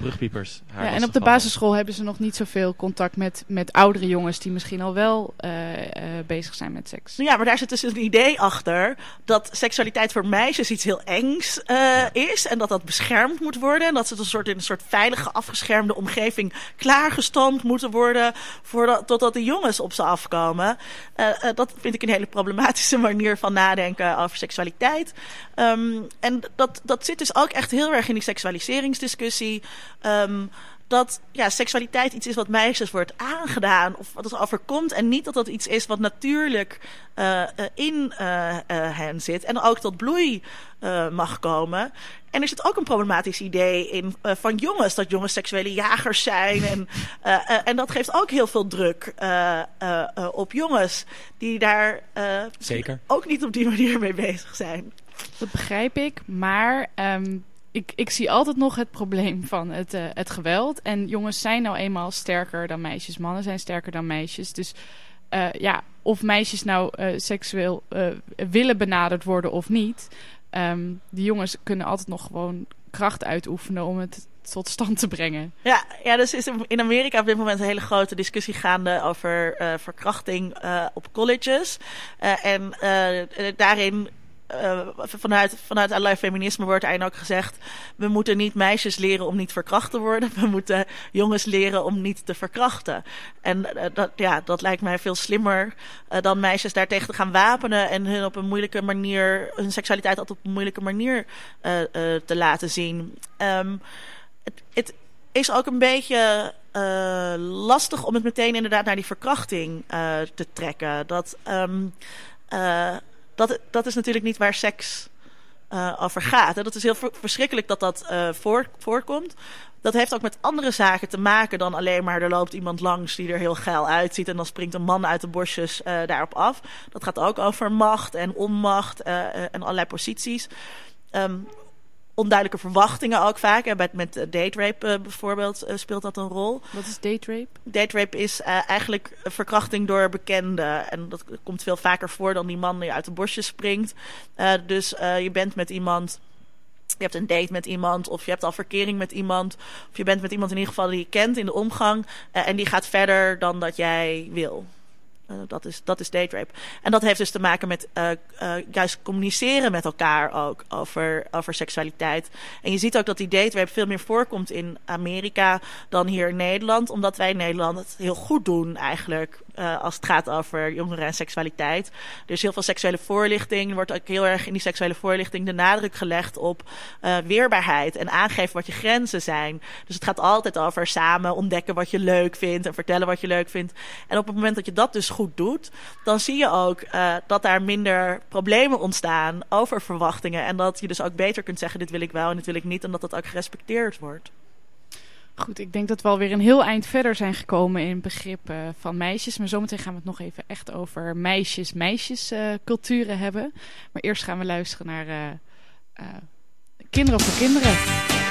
Speaker 2: brugpiepers.
Speaker 3: ja, en op de basisschool hebben ze nog niet zoveel contact met, met oudere jongens die misschien al wel uh, uh, bezig zijn met seks.
Speaker 4: Ja, maar daar zit dus een idee achter dat seksualiteit voor meisjes iets heel engs uh, ja. is. En dat dat beschermd moet worden. En dat ze een soort, in een soort veilige, afgeschermde omgeving klaargestoomd moeten worden voordat, totdat de jongens op ze afkomen. dat vind ik een hele problematische manier van nadenken over seksualiteit. Um, en dat, dat zit dus ook echt heel erg in die seksualiseringsdiscussie. Um, dat ja, seksualiteit iets is wat meisjes wordt aangedaan of wat er overkomt. En niet dat dat iets is wat natuurlijk uh, in uh, hen zit. En ook tot bloei mag komen. En er zit ook een problematisch idee in van jongens. Dat jongens seksuele jagers zijn. En, en dat geeft ook heel veel druk op jongens. Die daar
Speaker 2: Zeker.
Speaker 4: ook niet op die manier mee bezig zijn.
Speaker 3: Dat begrijp ik. Maar um, ik, ik zie altijd nog het probleem van het, uh, het geweld. En jongens zijn nou eenmaal sterker dan meisjes. Mannen zijn sterker dan meisjes. Dus uh, ja, of meisjes nou uh, seksueel willen benaderd worden of niet. Um, die jongens kunnen altijd nog gewoon kracht uitoefenen om het tot stand te brengen.
Speaker 4: Ja, ja dus is in Amerika op dit moment een hele grote discussie gaande over verkrachting op colleges. en daarin uh, vanuit, vanuit allerlei feminisme wordt eigenlijk ook gezegd... we moeten niet meisjes leren om niet verkracht te worden. We moeten jongens leren om niet te verkrachten. En uh, dat, ja, dat lijkt mij veel slimmer uh, dan meisjes daartegen te gaan wapenen... en hun op een moeilijke manier, hun seksualiteit altijd op een moeilijke manier te laten zien. Um, het, het is ook een beetje lastig om het meteen inderdaad naar die verkrachting te trekken. Dat... Um, dat, dat is natuurlijk niet waar seks uh, over gaat. En dat is heel verschrikkelijk dat dat voor, voorkomt. Dat heeft ook met andere zaken te maken dan alleen maar er loopt iemand langs die er heel geil uitziet en dan springt een man uit de bosjes uh, daarop af. Dat gaat ook over macht en onmacht en allerlei posities. Um, onduidelijke verwachtingen ook vaak. En met, met date rape uh, bijvoorbeeld uh, speelt dat een rol.
Speaker 3: Wat is date rape?
Speaker 4: Date rape is uh, eigenlijk verkrachting door bekenden. En dat komt veel vaker voor dan die man die uit de bosjes springt. dus je bent met iemand... Je hebt een date met iemand of je hebt al verkering met iemand. Of je bent met iemand in ieder geval die je kent in de omgang. en die gaat verder dan dat jij wil. Uh, dat, is, dat is date rape. En dat heeft dus te maken met uh, uh, juist communiceren met elkaar ook over, over seksualiteit. En je ziet ook dat die date rape veel meer voorkomt in Amerika dan hier in Nederland. Omdat wij in Nederland het heel goed doen eigenlijk. Als het gaat over jongeren en seksualiteit. Is heel veel seksuele voorlichting. Wordt ook heel erg in die seksuele voorlichting de nadruk gelegd op weerbaarheid. En aangeven wat je grenzen zijn. Dus het gaat altijd over samen ontdekken wat je leuk vindt. En vertellen wat je leuk vindt. En op het moment dat je dat dus goed doet, dan zie je ook uh, dat daar minder problemen ontstaan over verwachtingen. En dat je dus ook beter kunt zeggen: dit wil ik wel en dit wil ik niet. En dat dat ook gerespecteerd wordt.
Speaker 3: Goed, ik denk dat we alweer een heel eind verder zijn gekomen in het begrip uh, van meisjes. Maar zometeen gaan we het nog even echt over meisjes-meisjes uh, culturen hebben. Maar eerst gaan we luisteren naar uh, Kinderen voor Kinderen.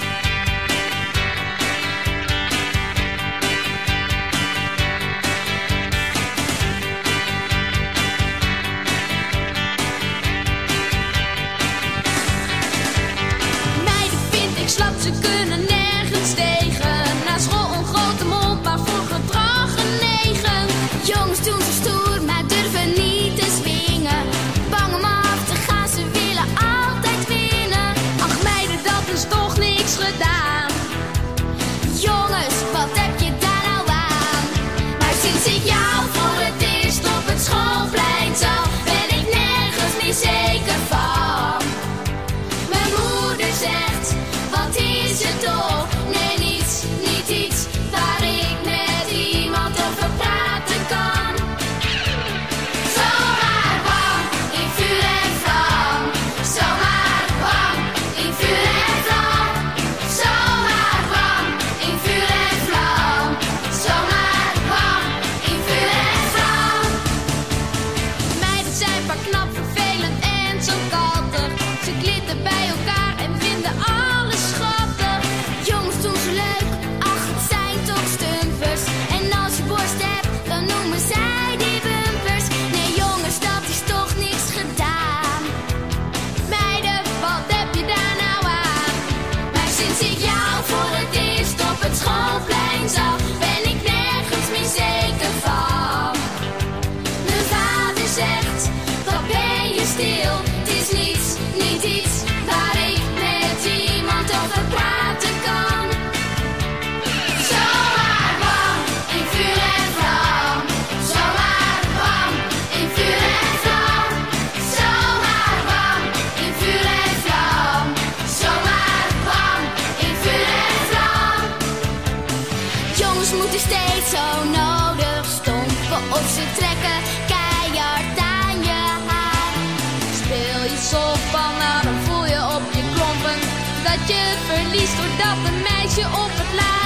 Speaker 6: Je verliest doordat een meisje op het laatste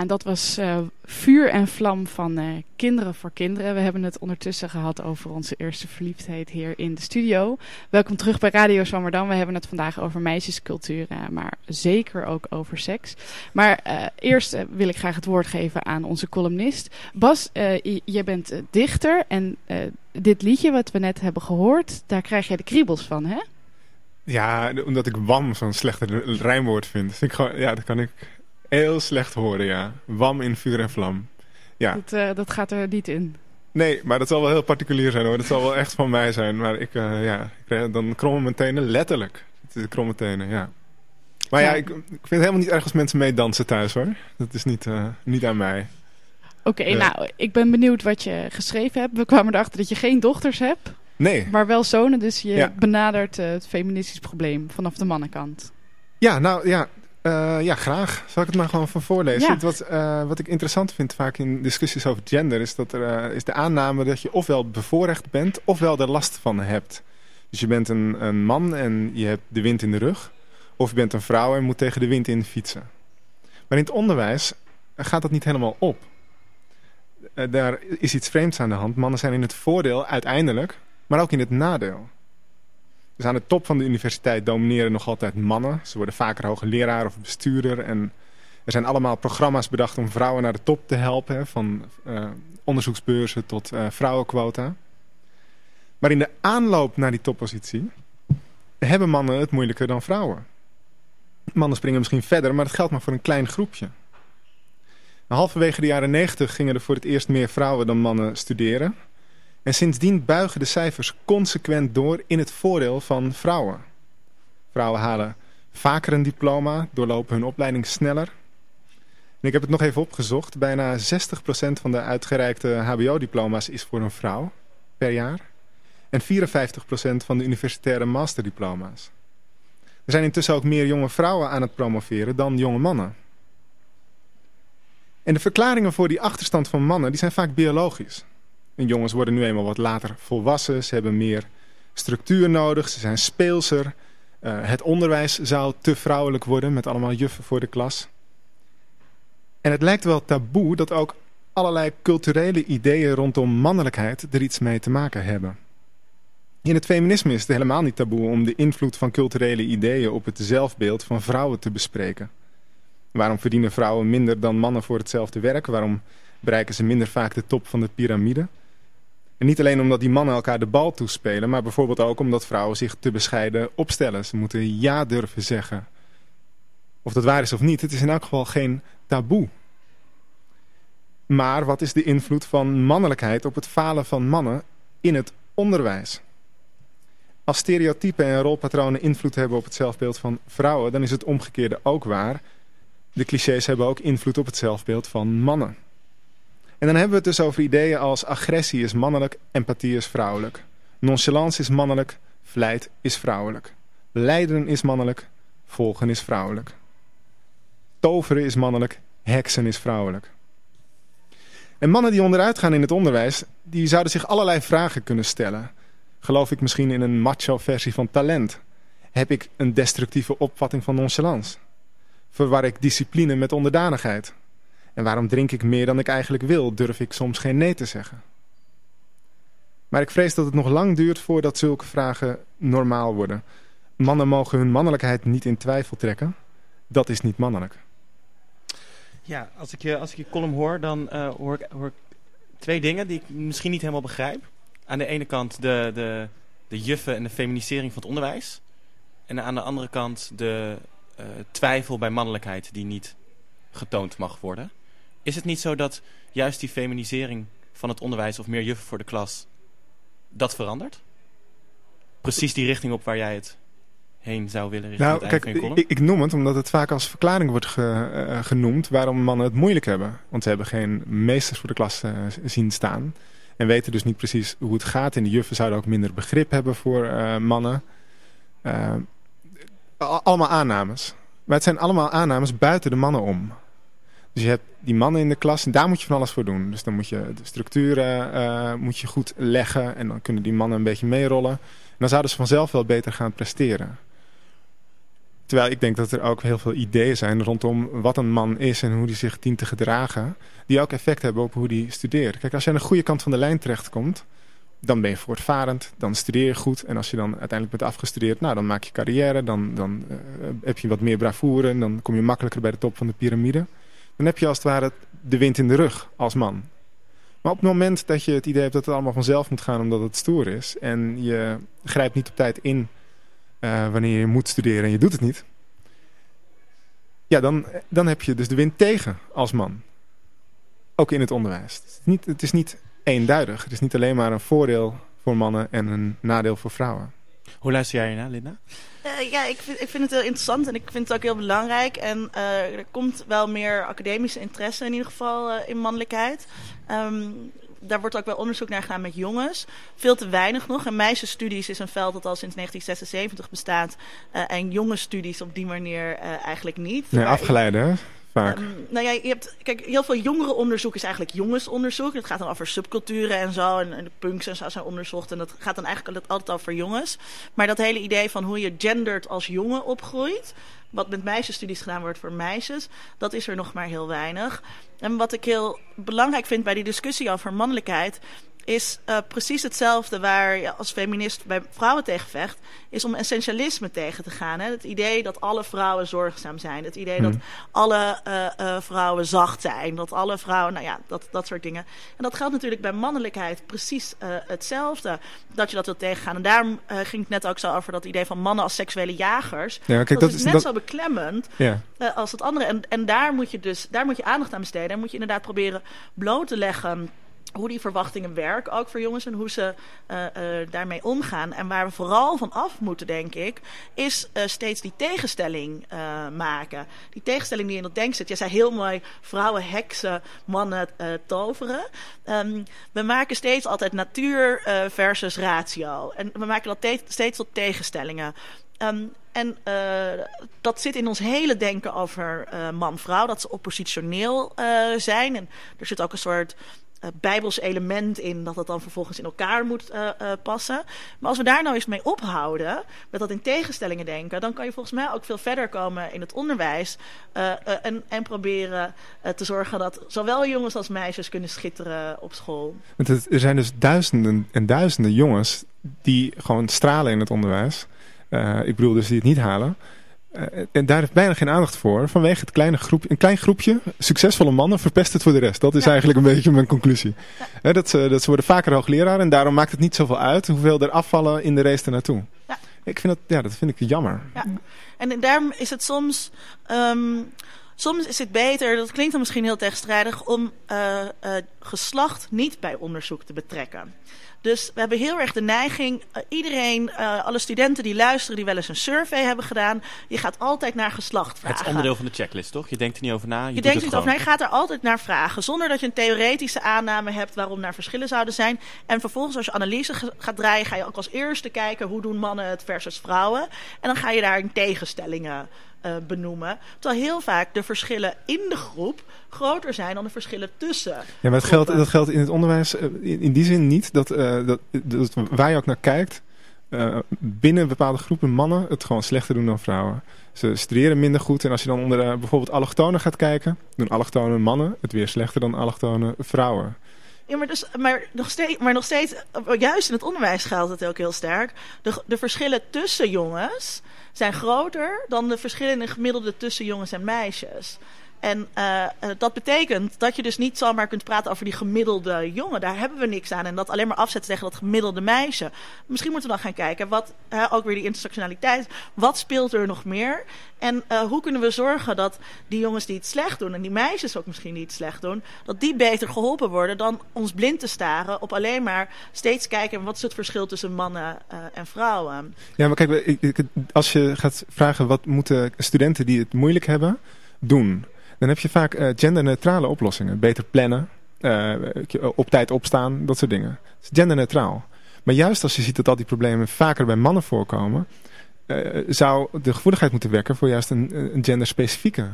Speaker 6: en
Speaker 3: dat was eh, Vuur en Vlam van eh, Kinderen voor Kinderen. We hebben het ondertussen gehad over onze eerste verliefdheid hier in de studio. Welkom terug bij Radio Zwammerdam. We hebben het vandaag over meisjescultuur, eh, maar zeker ook over seks. Maar eerst wil ik graag het woord geven aan onze columnist. Bas, jij bent dichter en dit liedje wat we net hebben gehoord, daar krijg jij de kriebels van, hè?
Speaker 5: Ja, omdat ik wam zo'n slechte rijmwoord vind. Dus ik gewoon, ja, dat kan ik heel slecht horen, ja. Wam in vuur en vlam. Ja,
Speaker 3: Dat, eh, dat gaat er niet in.
Speaker 5: nee, maar dat zal wel heel particulier zijn hoor. Dat zal wel echt van mij zijn. Maar ik, eh, ja, ik dan krommen mijn tenen letterlijk. Het is kromme tenen, ja. Maar ja, ik, ik vind het helemaal niet erg als mensen meedansen thuis hoor. Dat is niet, eh, niet aan mij.
Speaker 3: Oké, nou, ik ben benieuwd wat je geschreven hebt. We kwamen erachter dat je geen dochters hebt,
Speaker 5: Nee.
Speaker 3: maar wel zonen. Dus je
Speaker 5: Ja.
Speaker 3: benadert het feministisch probleem vanaf de mannenkant.
Speaker 5: Ja, nou ja, eh, ja, graag. Zal ik het maar gewoon van voorlezen?
Speaker 3: Ja.
Speaker 5: Het Wat, eh, wat ik interessant vind vaak in discussies over gender... is, dat er, eh, is de aanname dat je ofwel bevoorrecht bent... ofwel er last van hebt. Dus je bent een, een man en je hebt de wind in de rug... of je bent een vrouw en moet tegen de wind in fietsen. Maar in het onderwijs gaat dat niet helemaal op. Daar is iets vreemds aan de hand. Mannen zijn in het voordeel uiteindelijk, maar ook in het nadeel. Dus aan de top van de universiteit domineren nog altijd mannen. Ze worden vaker hoogleraar of bestuurder. En er zijn allemaal programma's bedacht om vrouwen naar de top te helpen. Van eh, onderzoeksbeurzen tot eh, vrouwenquota. Maar in de aanloop naar die toppositie hebben mannen het moeilijker dan vrouwen. Mannen springen misschien verder, maar dat geldt maar voor een klein groepje. Halverwege de jaren 90 gingen er voor het eerst meer vrouwen dan mannen studeren. En sindsdien buigen de cijfers consequent door in het voordeel van vrouwen. Vrouwen halen vaker een diploma, doorlopen hun opleiding sneller. Ik heb het nog even opgezocht. Bijna 60% van de uitgereikte hbo-diploma's is voor een vrouw per jaar. En 54% van de universitaire masterdiploma's. Er zijn intussen ook meer jonge vrouwen aan het promoveren dan jonge mannen. En de verklaringen voor die achterstand van mannen die zijn vaak biologisch. En jongens worden nu eenmaal wat later volwassen. Ze hebben meer structuur nodig. Ze zijn speelser. Uh, het onderwijs zou te vrouwelijk worden met allemaal juffen voor de klas. En het lijkt wel taboe dat ook allerlei culturele ideeën rondom mannelijkheid er iets mee te maken hebben. In het feminisme is het helemaal niet taboe om de invloed van culturele ideeën op het zelfbeeld van vrouwen te bespreken. Waarom verdienen vrouwen minder dan mannen voor hetzelfde werk? Waarom bereiken ze minder vaak de top van de piramide? En niet alleen omdat die mannen elkaar de bal toespelen, maar bijvoorbeeld ook omdat vrouwen zich te bescheiden opstellen. Ze moeten ja durven zeggen. Of dat waar is of niet, het is in elk geval geen taboe. Maar wat is de invloed van mannelijkheid op het falen van mannen in het onderwijs? Als stereotypen en rolpatronen invloed hebben op het zelfbeeld van vrouwen, dan is het omgekeerde ook waar. De clichés hebben ook invloed op het zelfbeeld van mannen. En dan hebben we het dus over ideeën als agressie is mannelijk, empathie is vrouwelijk. Nonchalance is mannelijk, vlijt is vrouwelijk. Lijden is mannelijk, volgen is vrouwelijk. Toveren is mannelijk, heksen is vrouwelijk. En mannen die onderuit gaan in het onderwijs, die zouden zich allerlei vragen kunnen stellen. Geloof ik misschien in een macho versie van talent? Heb ik een destructieve opvatting van nonchalance? Verwar ik discipline met onderdanigheid? En waarom drink ik meer dan ik eigenlijk wil? Durf ik soms geen nee te zeggen? Maar ik vrees dat het nog lang duurt voordat zulke vragen normaal worden. Mannen mogen hun mannelijkheid niet in twijfel trekken. Dat is niet mannelijk.
Speaker 2: Ja, als ik je, als ik je column hoor, dan eh, hoor, ik, hoor twee dingen die ik misschien niet helemaal begrijp. Aan de ene kant de, de, de juffen en de feminisering van het onderwijs. En aan de andere kant de uh, twijfel bij mannelijkheid die niet getoond mag worden. Is het niet zo dat juist die feminisering van het onderwijs of meer juffen voor de klas dat verandert? Precies die richting op waar jij het heen zou willen richten.
Speaker 5: Nou, kijk, ik, ik, noem het omdat het vaak als verklaring wordt ge, uh, genoemd waarom mannen het moeilijk hebben. Want ze hebben geen meesters voor de klas uh, zien staan. En weten dus niet precies hoe het gaat. En de juffen zouden ook minder begrip hebben voor uh, mannen. allemaal aannames. Maar het zijn allemaal aannames buiten de mannen om. Dus je hebt die mannen in de klas en daar moet je van alles voor doen. Dus dan moet je de structuren uh, moet je goed leggen en dan kunnen die mannen een beetje meerollen. En dan zouden ze vanzelf wel beter gaan presteren. Terwijl ik denk dat er ook heel veel ideeën zijn rondom wat een man is en hoe die zich dient te gedragen. Die ook effect hebben op hoe die studeert. Kijk, als je aan de goede kant van de lijn terechtkomt, dan ben je voortvarend, dan studeer je goed. En als je dan uiteindelijk bent afgestudeerd, nou, dan maak je carrière, dan, dan uh, heb je wat meer bravoure en dan kom je makkelijker bij de top van de piramide. Dan heb je als het ware de wind in de rug als man. Maar op het moment dat je het idee hebt dat het allemaal vanzelf moet gaan omdat het stoer is... en je grijpt niet op tijd in uh, wanneer je moet studeren en je doet het niet... ja, dan, dan heb je dus de wind tegen als man. Ook in het onderwijs. Het is, niet, het is niet eenduidig. Het is niet alleen maar een voordeel voor mannen en een nadeel voor vrouwen.
Speaker 2: Hoe luister jij naar, Linda?
Speaker 4: Uh, ja, ik vind, ik vind het heel interessant en ik vind het ook heel belangrijk. En uh, er komt wel meer academische interesse in ieder geval uh, in mannelijkheid. Um, daar wordt ook wel onderzoek naar gedaan met jongens. Veel te weinig nog. En meisjesstudies is een veld dat al sinds 1976 bestaat. en jongensstudies op die manier eigenlijk niet.
Speaker 5: Nee, afgeleide hè?
Speaker 4: Um, nou ja, je hebt, kijk, heel veel jongerenonderzoek is eigenlijk jongensonderzoek. Het gaat dan over subculturen en zo. En, en de punks en zo zijn onderzocht. En dat gaat dan eigenlijk altijd over jongens. Maar dat hele idee van hoe je gendert als jongen opgroeit. Wat met meisjesstudies gedaan wordt voor meisjes. Dat is er nog maar heel weinig. En wat ik heel belangrijk vind bij die discussie over mannelijkheid is uh, precies hetzelfde waar je als feminist bij vrouwen tegen vecht, is om essentialisme tegen te gaan. Hè? Het idee dat alle vrouwen zorgzaam zijn. Het idee dat alle uh, uh, vrouwen zacht zijn. Dat alle vrouwen, nou ja, dat, dat soort dingen. En dat geldt natuurlijk bij mannelijkheid precies hetzelfde. Dat je dat wilt tegengaan. En daarom ging het net ook zo over dat idee van mannen als seksuele jagers. Ja, kijk, dat, dat is net dat... zo beklemmend ja. als het andere. En, en daar moet je dus daar moet je aandacht aan besteden. En moet je inderdaad proberen bloot te leggen hoe die verwachtingen werken, ook voor jongens en hoe ze uh, uh, daarmee omgaan. En waar we vooral van af moeten, denk ik, is uh, steeds die tegenstelling maken. Die tegenstelling die in dat denk zit. Jij zei heel mooi, vrouwen heksen, mannen toveren. Um, we maken steeds altijd natuur versus ratio. En we maken dat steeds tot tegenstellingen. Um, en dat zit in ons hele denken over man-vrouw, dat ze oppositioneel zijn. En er zit ook een soort uh, bijbels element in dat het dan vervolgens in elkaar moet uh, uh, passen. Maar als we daar nou eens mee ophouden, met dat in tegenstellingen denken, dan kan je volgens mij ook veel verder komen in het onderwijs en, en, proberen te zorgen dat zowel jongens als meisjes kunnen schitteren op school.
Speaker 5: Het, er zijn dus duizenden en duizenden jongens die gewoon stralen in het onderwijs. ik bedoel dus die het niet halen. Uh, en daar heeft bijna geen aandacht voor. Vanwege het kleine groep, een klein groepje succesvolle mannen verpest het voor de rest. Dat is ja. eigenlijk een beetje mijn conclusie. Ja. dat, ze, dat ze worden vaker hoogleraar en daarom maakt het niet zoveel uit hoeveel er afvallen in de race ernaartoe. Ja. Ik vind dat, ja, dat vind ik jammer. Ja.
Speaker 4: En daarom is het soms... Um, soms is het beter, dat klinkt dan misschien heel tegenstrijdig, om uh, uh, geslacht niet bij onderzoek te betrekken. Dus we hebben heel erg de neiging, uh, iedereen, uh, alle studenten die luisteren, die wel eens een survey hebben gedaan, je gaat altijd naar geslacht vragen.
Speaker 2: Het is onderdeel van de checklist, toch? Je denkt er niet over na.
Speaker 4: Je, je denkt er niet over na, je gaat er altijd naar vragen, zonder dat je een theoretische aanname hebt waarom daar verschillen zouden zijn. En vervolgens als je analyse gaat draaien, ga je ook als eerste kijken hoe doen mannen het versus vrouwen. En dan ga je daar in tegenstellingen uh, benoemen. Terwijl heel vaak de verschillen in de groep groter zijn dan de verschillen tussen.
Speaker 5: Ja, maar dat geldt, dat geldt in het onderwijs in, in die zin niet. Dat, uh, dat, dat, waar je ook naar kijkt, eh, binnen bepaalde groepen mannen het gewoon slechter doen dan vrouwen. Ze studeren minder goed en als je dan onder uh, bijvoorbeeld allochtonen gaat kijken, doen allochtone mannen het weer slechter dan allochtone vrouwen.
Speaker 4: Ja, maar, dus, maar, nog steeds, maar nog steeds, juist in het onderwijs geldt het ook heel sterk. De, de verschillen tussen jongens zijn groter dan de verschillen in gemiddelde tussen jongens en meisjes. En uh, dat betekent dat je dus niet zomaar kunt praten over die gemiddelde jongen. Daar hebben we niks aan. En dat alleen maar afzetten tegen dat gemiddelde meisje. Misschien moeten we dan gaan kijken, wat, ook weer die intersectionaliteit. Wat speelt er nog meer? En uh, hoe kunnen we zorgen dat die jongens die het slecht doen, en die meisjes ook misschien die het slecht doen, dat die beter geholpen worden dan ons blind te staren op alleen maar steeds kijken wat is het verschil tussen mannen en vrouwen.
Speaker 5: Ja, maar kijk, als je gaat vragen wat moeten studenten die het moeilijk hebben doen dan heb je vaak uh, genderneutrale oplossingen. Beter plannen, uh, op tijd opstaan, dat soort dingen. Het is genderneutraal. Maar juist als je ziet dat al die problemen vaker bij mannen voorkomen... Zou de gevoeligheid moeten wekken voor juist een, een genderspecifieke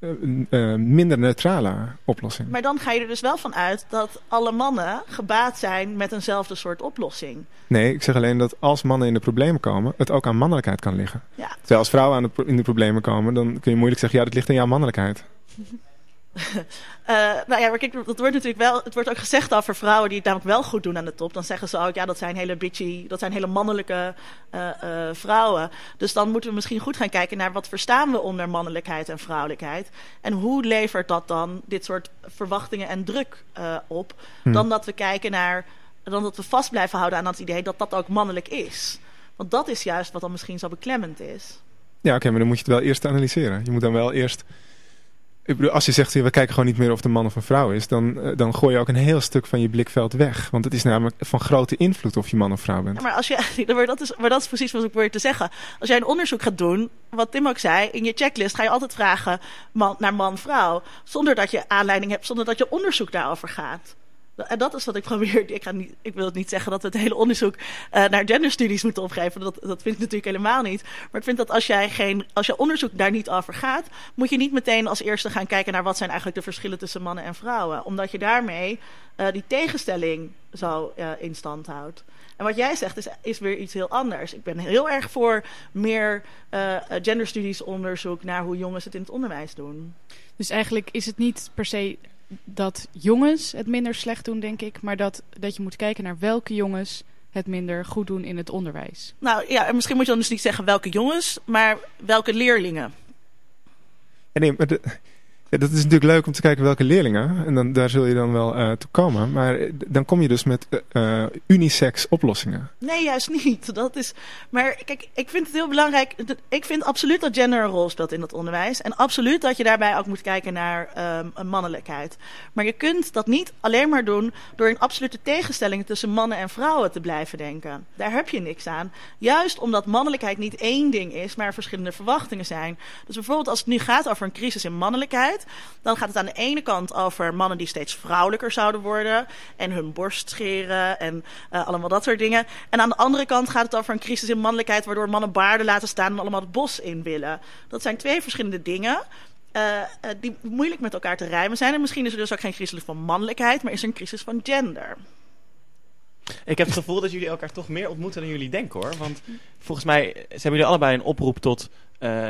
Speaker 5: uh, minder neutrale oplossing.
Speaker 4: Maar dan ga je er dus wel van uit dat alle mannen gebaat zijn met eenzelfde soort oplossing.
Speaker 5: Nee, ik zeg alleen dat als mannen in de problemen komen, het ook aan mannelijkheid kan liggen.
Speaker 4: Ja.
Speaker 5: Terwijl als vrouwen aan de, in de problemen komen, dan kun je moeilijk zeggen, ja, dat ligt aan jouw mannelijkheid.
Speaker 4: Uh, nou ja, maar kijk, dat wordt natuurlijk wel. Het wordt ook gezegd over vrouwen die het namelijk wel goed doen aan de top. Dan zeggen ze ook, ja, dat zijn hele bitchy, dat zijn hele mannelijke uh, uh, vrouwen. Dus dan moeten we misschien goed gaan kijken naar wat verstaan we onder mannelijkheid en vrouwelijkheid. En hoe levert dat dan dit soort verwachtingen en druk op? Hmm. Dan dat we kijken naar, dan dat we vast blijven houden aan het idee dat dat ook mannelijk is. Want dat is juist wat dan misschien zo beklemmend is.
Speaker 5: Ja, oké, okay, maar dan moet je het wel eerst analyseren. Je moet dan wel eerst als je zegt, we kijken gewoon niet meer of de man of een vrouw is, dan, uh, dan gooi je ook een heel stuk van je blikveld weg. Want het is namelijk van grote invloed of je man of vrouw bent.
Speaker 4: Maar, als je, dat is, maar dat is precies wat ik probeer te zeggen. Als jij een onderzoek gaat doen, wat Tim ook zei, in je checklist ga je altijd vragen man, naar man-vrouw. Zonder dat je aanleiding hebt, zonder dat je onderzoek daarover gaat. En dat is wat ik probeer. Ik, ga niet, ik wil niet zeggen dat we het hele onderzoek uh, naar genderstudies moeten opgeven. Dat, dat vind ik natuurlijk helemaal niet. Maar ik vind dat als jij, geen, als je onderzoek daar niet over gaat, moet je niet meteen als eerste gaan kijken naar wat zijn eigenlijk de verschillen tussen mannen en vrouwen. Omdat je daarmee uh, die tegenstelling zo uh, in stand houdt. En wat jij zegt is, is weer iets heel anders. Ik ben heel erg voor meer uh, genderstudies onderzoek naar hoe jongens het in het onderwijs doen.
Speaker 3: Dus eigenlijk is het niet per se dat jongens het minder slecht doen, denk ik. Maar dat, dat je moet kijken naar welke jongens het minder goed doen in het onderwijs.
Speaker 4: Nou ja, en misschien moet je dan dus niet zeggen welke jongens, maar welke leerlingen.
Speaker 5: nee, maar de, ja, dat is natuurlijk leuk om te kijken welke leerlingen. En dan, daar zul je dan wel uh, toe komen. Maar eh, dan kom je dus met uh, unisex oplossingen.
Speaker 4: Nee, juist niet. Dat is, maar kijk, ik vind het heel belangrijk. Ik vind absoluut dat gender een rol speelt in het onderwijs. En absoluut dat je daarbij ook moet kijken naar een mannelijkheid. Maar je kunt dat niet alleen maar doen door in absolute tegenstellingen tussen mannen en vrouwen te blijven denken. Daar heb je niks aan. Juist omdat mannelijkheid niet één ding is, maar verschillende verwachtingen zijn. Dus bijvoorbeeld als het nu gaat over een crisis in mannelijkheid dan gaat het aan de ene kant over mannen die steeds vrouwelijker zouden worden. En hun borst scheren en uh, allemaal dat soort dingen. En aan de andere kant gaat het over een crisis in mannelijkheid. Waardoor mannen baarden laten staan en allemaal het bos in willen. Dat zijn twee verschillende dingen. Uh, uh, die moeilijk met elkaar te rijmen zijn. En misschien is er dus ook geen crisis van mannelijkheid, maar is er een crisis van gender.
Speaker 2: Ik heb het gevoel dat jullie elkaar toch meer ontmoeten dan jullie denken hoor. Want volgens mij hebben jullie allebei een oproep tot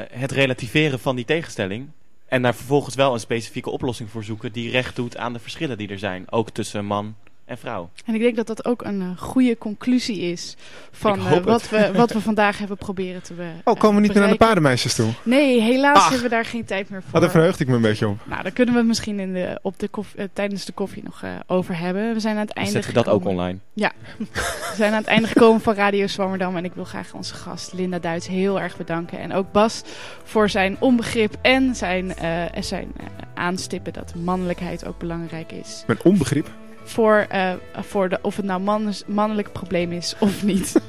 Speaker 2: het relativeren van die tegenstelling. En daar vervolgens wel een specifieke oplossing voor zoeken die recht doet aan de verschillen die er zijn. Ook tussen man en vrouw.
Speaker 3: En ik denk dat dat ook een uh, goede conclusie is van uh, wat, we, wat we vandaag hebben proberen te bereiken.
Speaker 5: Oh, komen we niet meer naar de paardenmeisjes toe?
Speaker 3: Nee, helaas Ach. hebben we daar geen tijd meer voor.
Speaker 5: Oh, daar verheugde ik me een beetje op.
Speaker 3: Nou, daar kunnen we het misschien in de, op de koffie, uh, tijdens de koffie nog over hebben. We zijn aan het einde
Speaker 2: Zetten we dat ook online?
Speaker 3: Ja. we zijn aan het einde gekomen van Radio Zwammerdam. En ik wil graag onze gast Linda Duits heel erg bedanken. En ook Bas voor zijn onbegrip en zijn, zijn aanstippen dat mannelijkheid ook belangrijk is.
Speaker 5: Met onbegrip?
Speaker 3: Voor, uh, voor de, of het nou man, mannelijk probleem is of niet.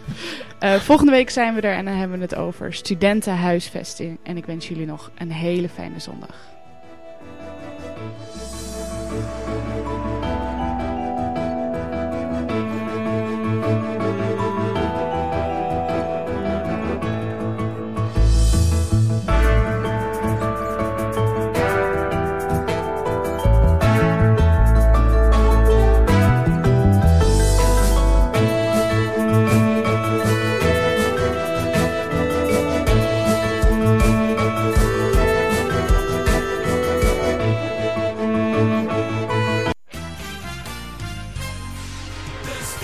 Speaker 3: uh, volgende week zijn we er en dan hebben we het over studentenhuisvesting. En ik wens jullie nog een hele fijne zondag.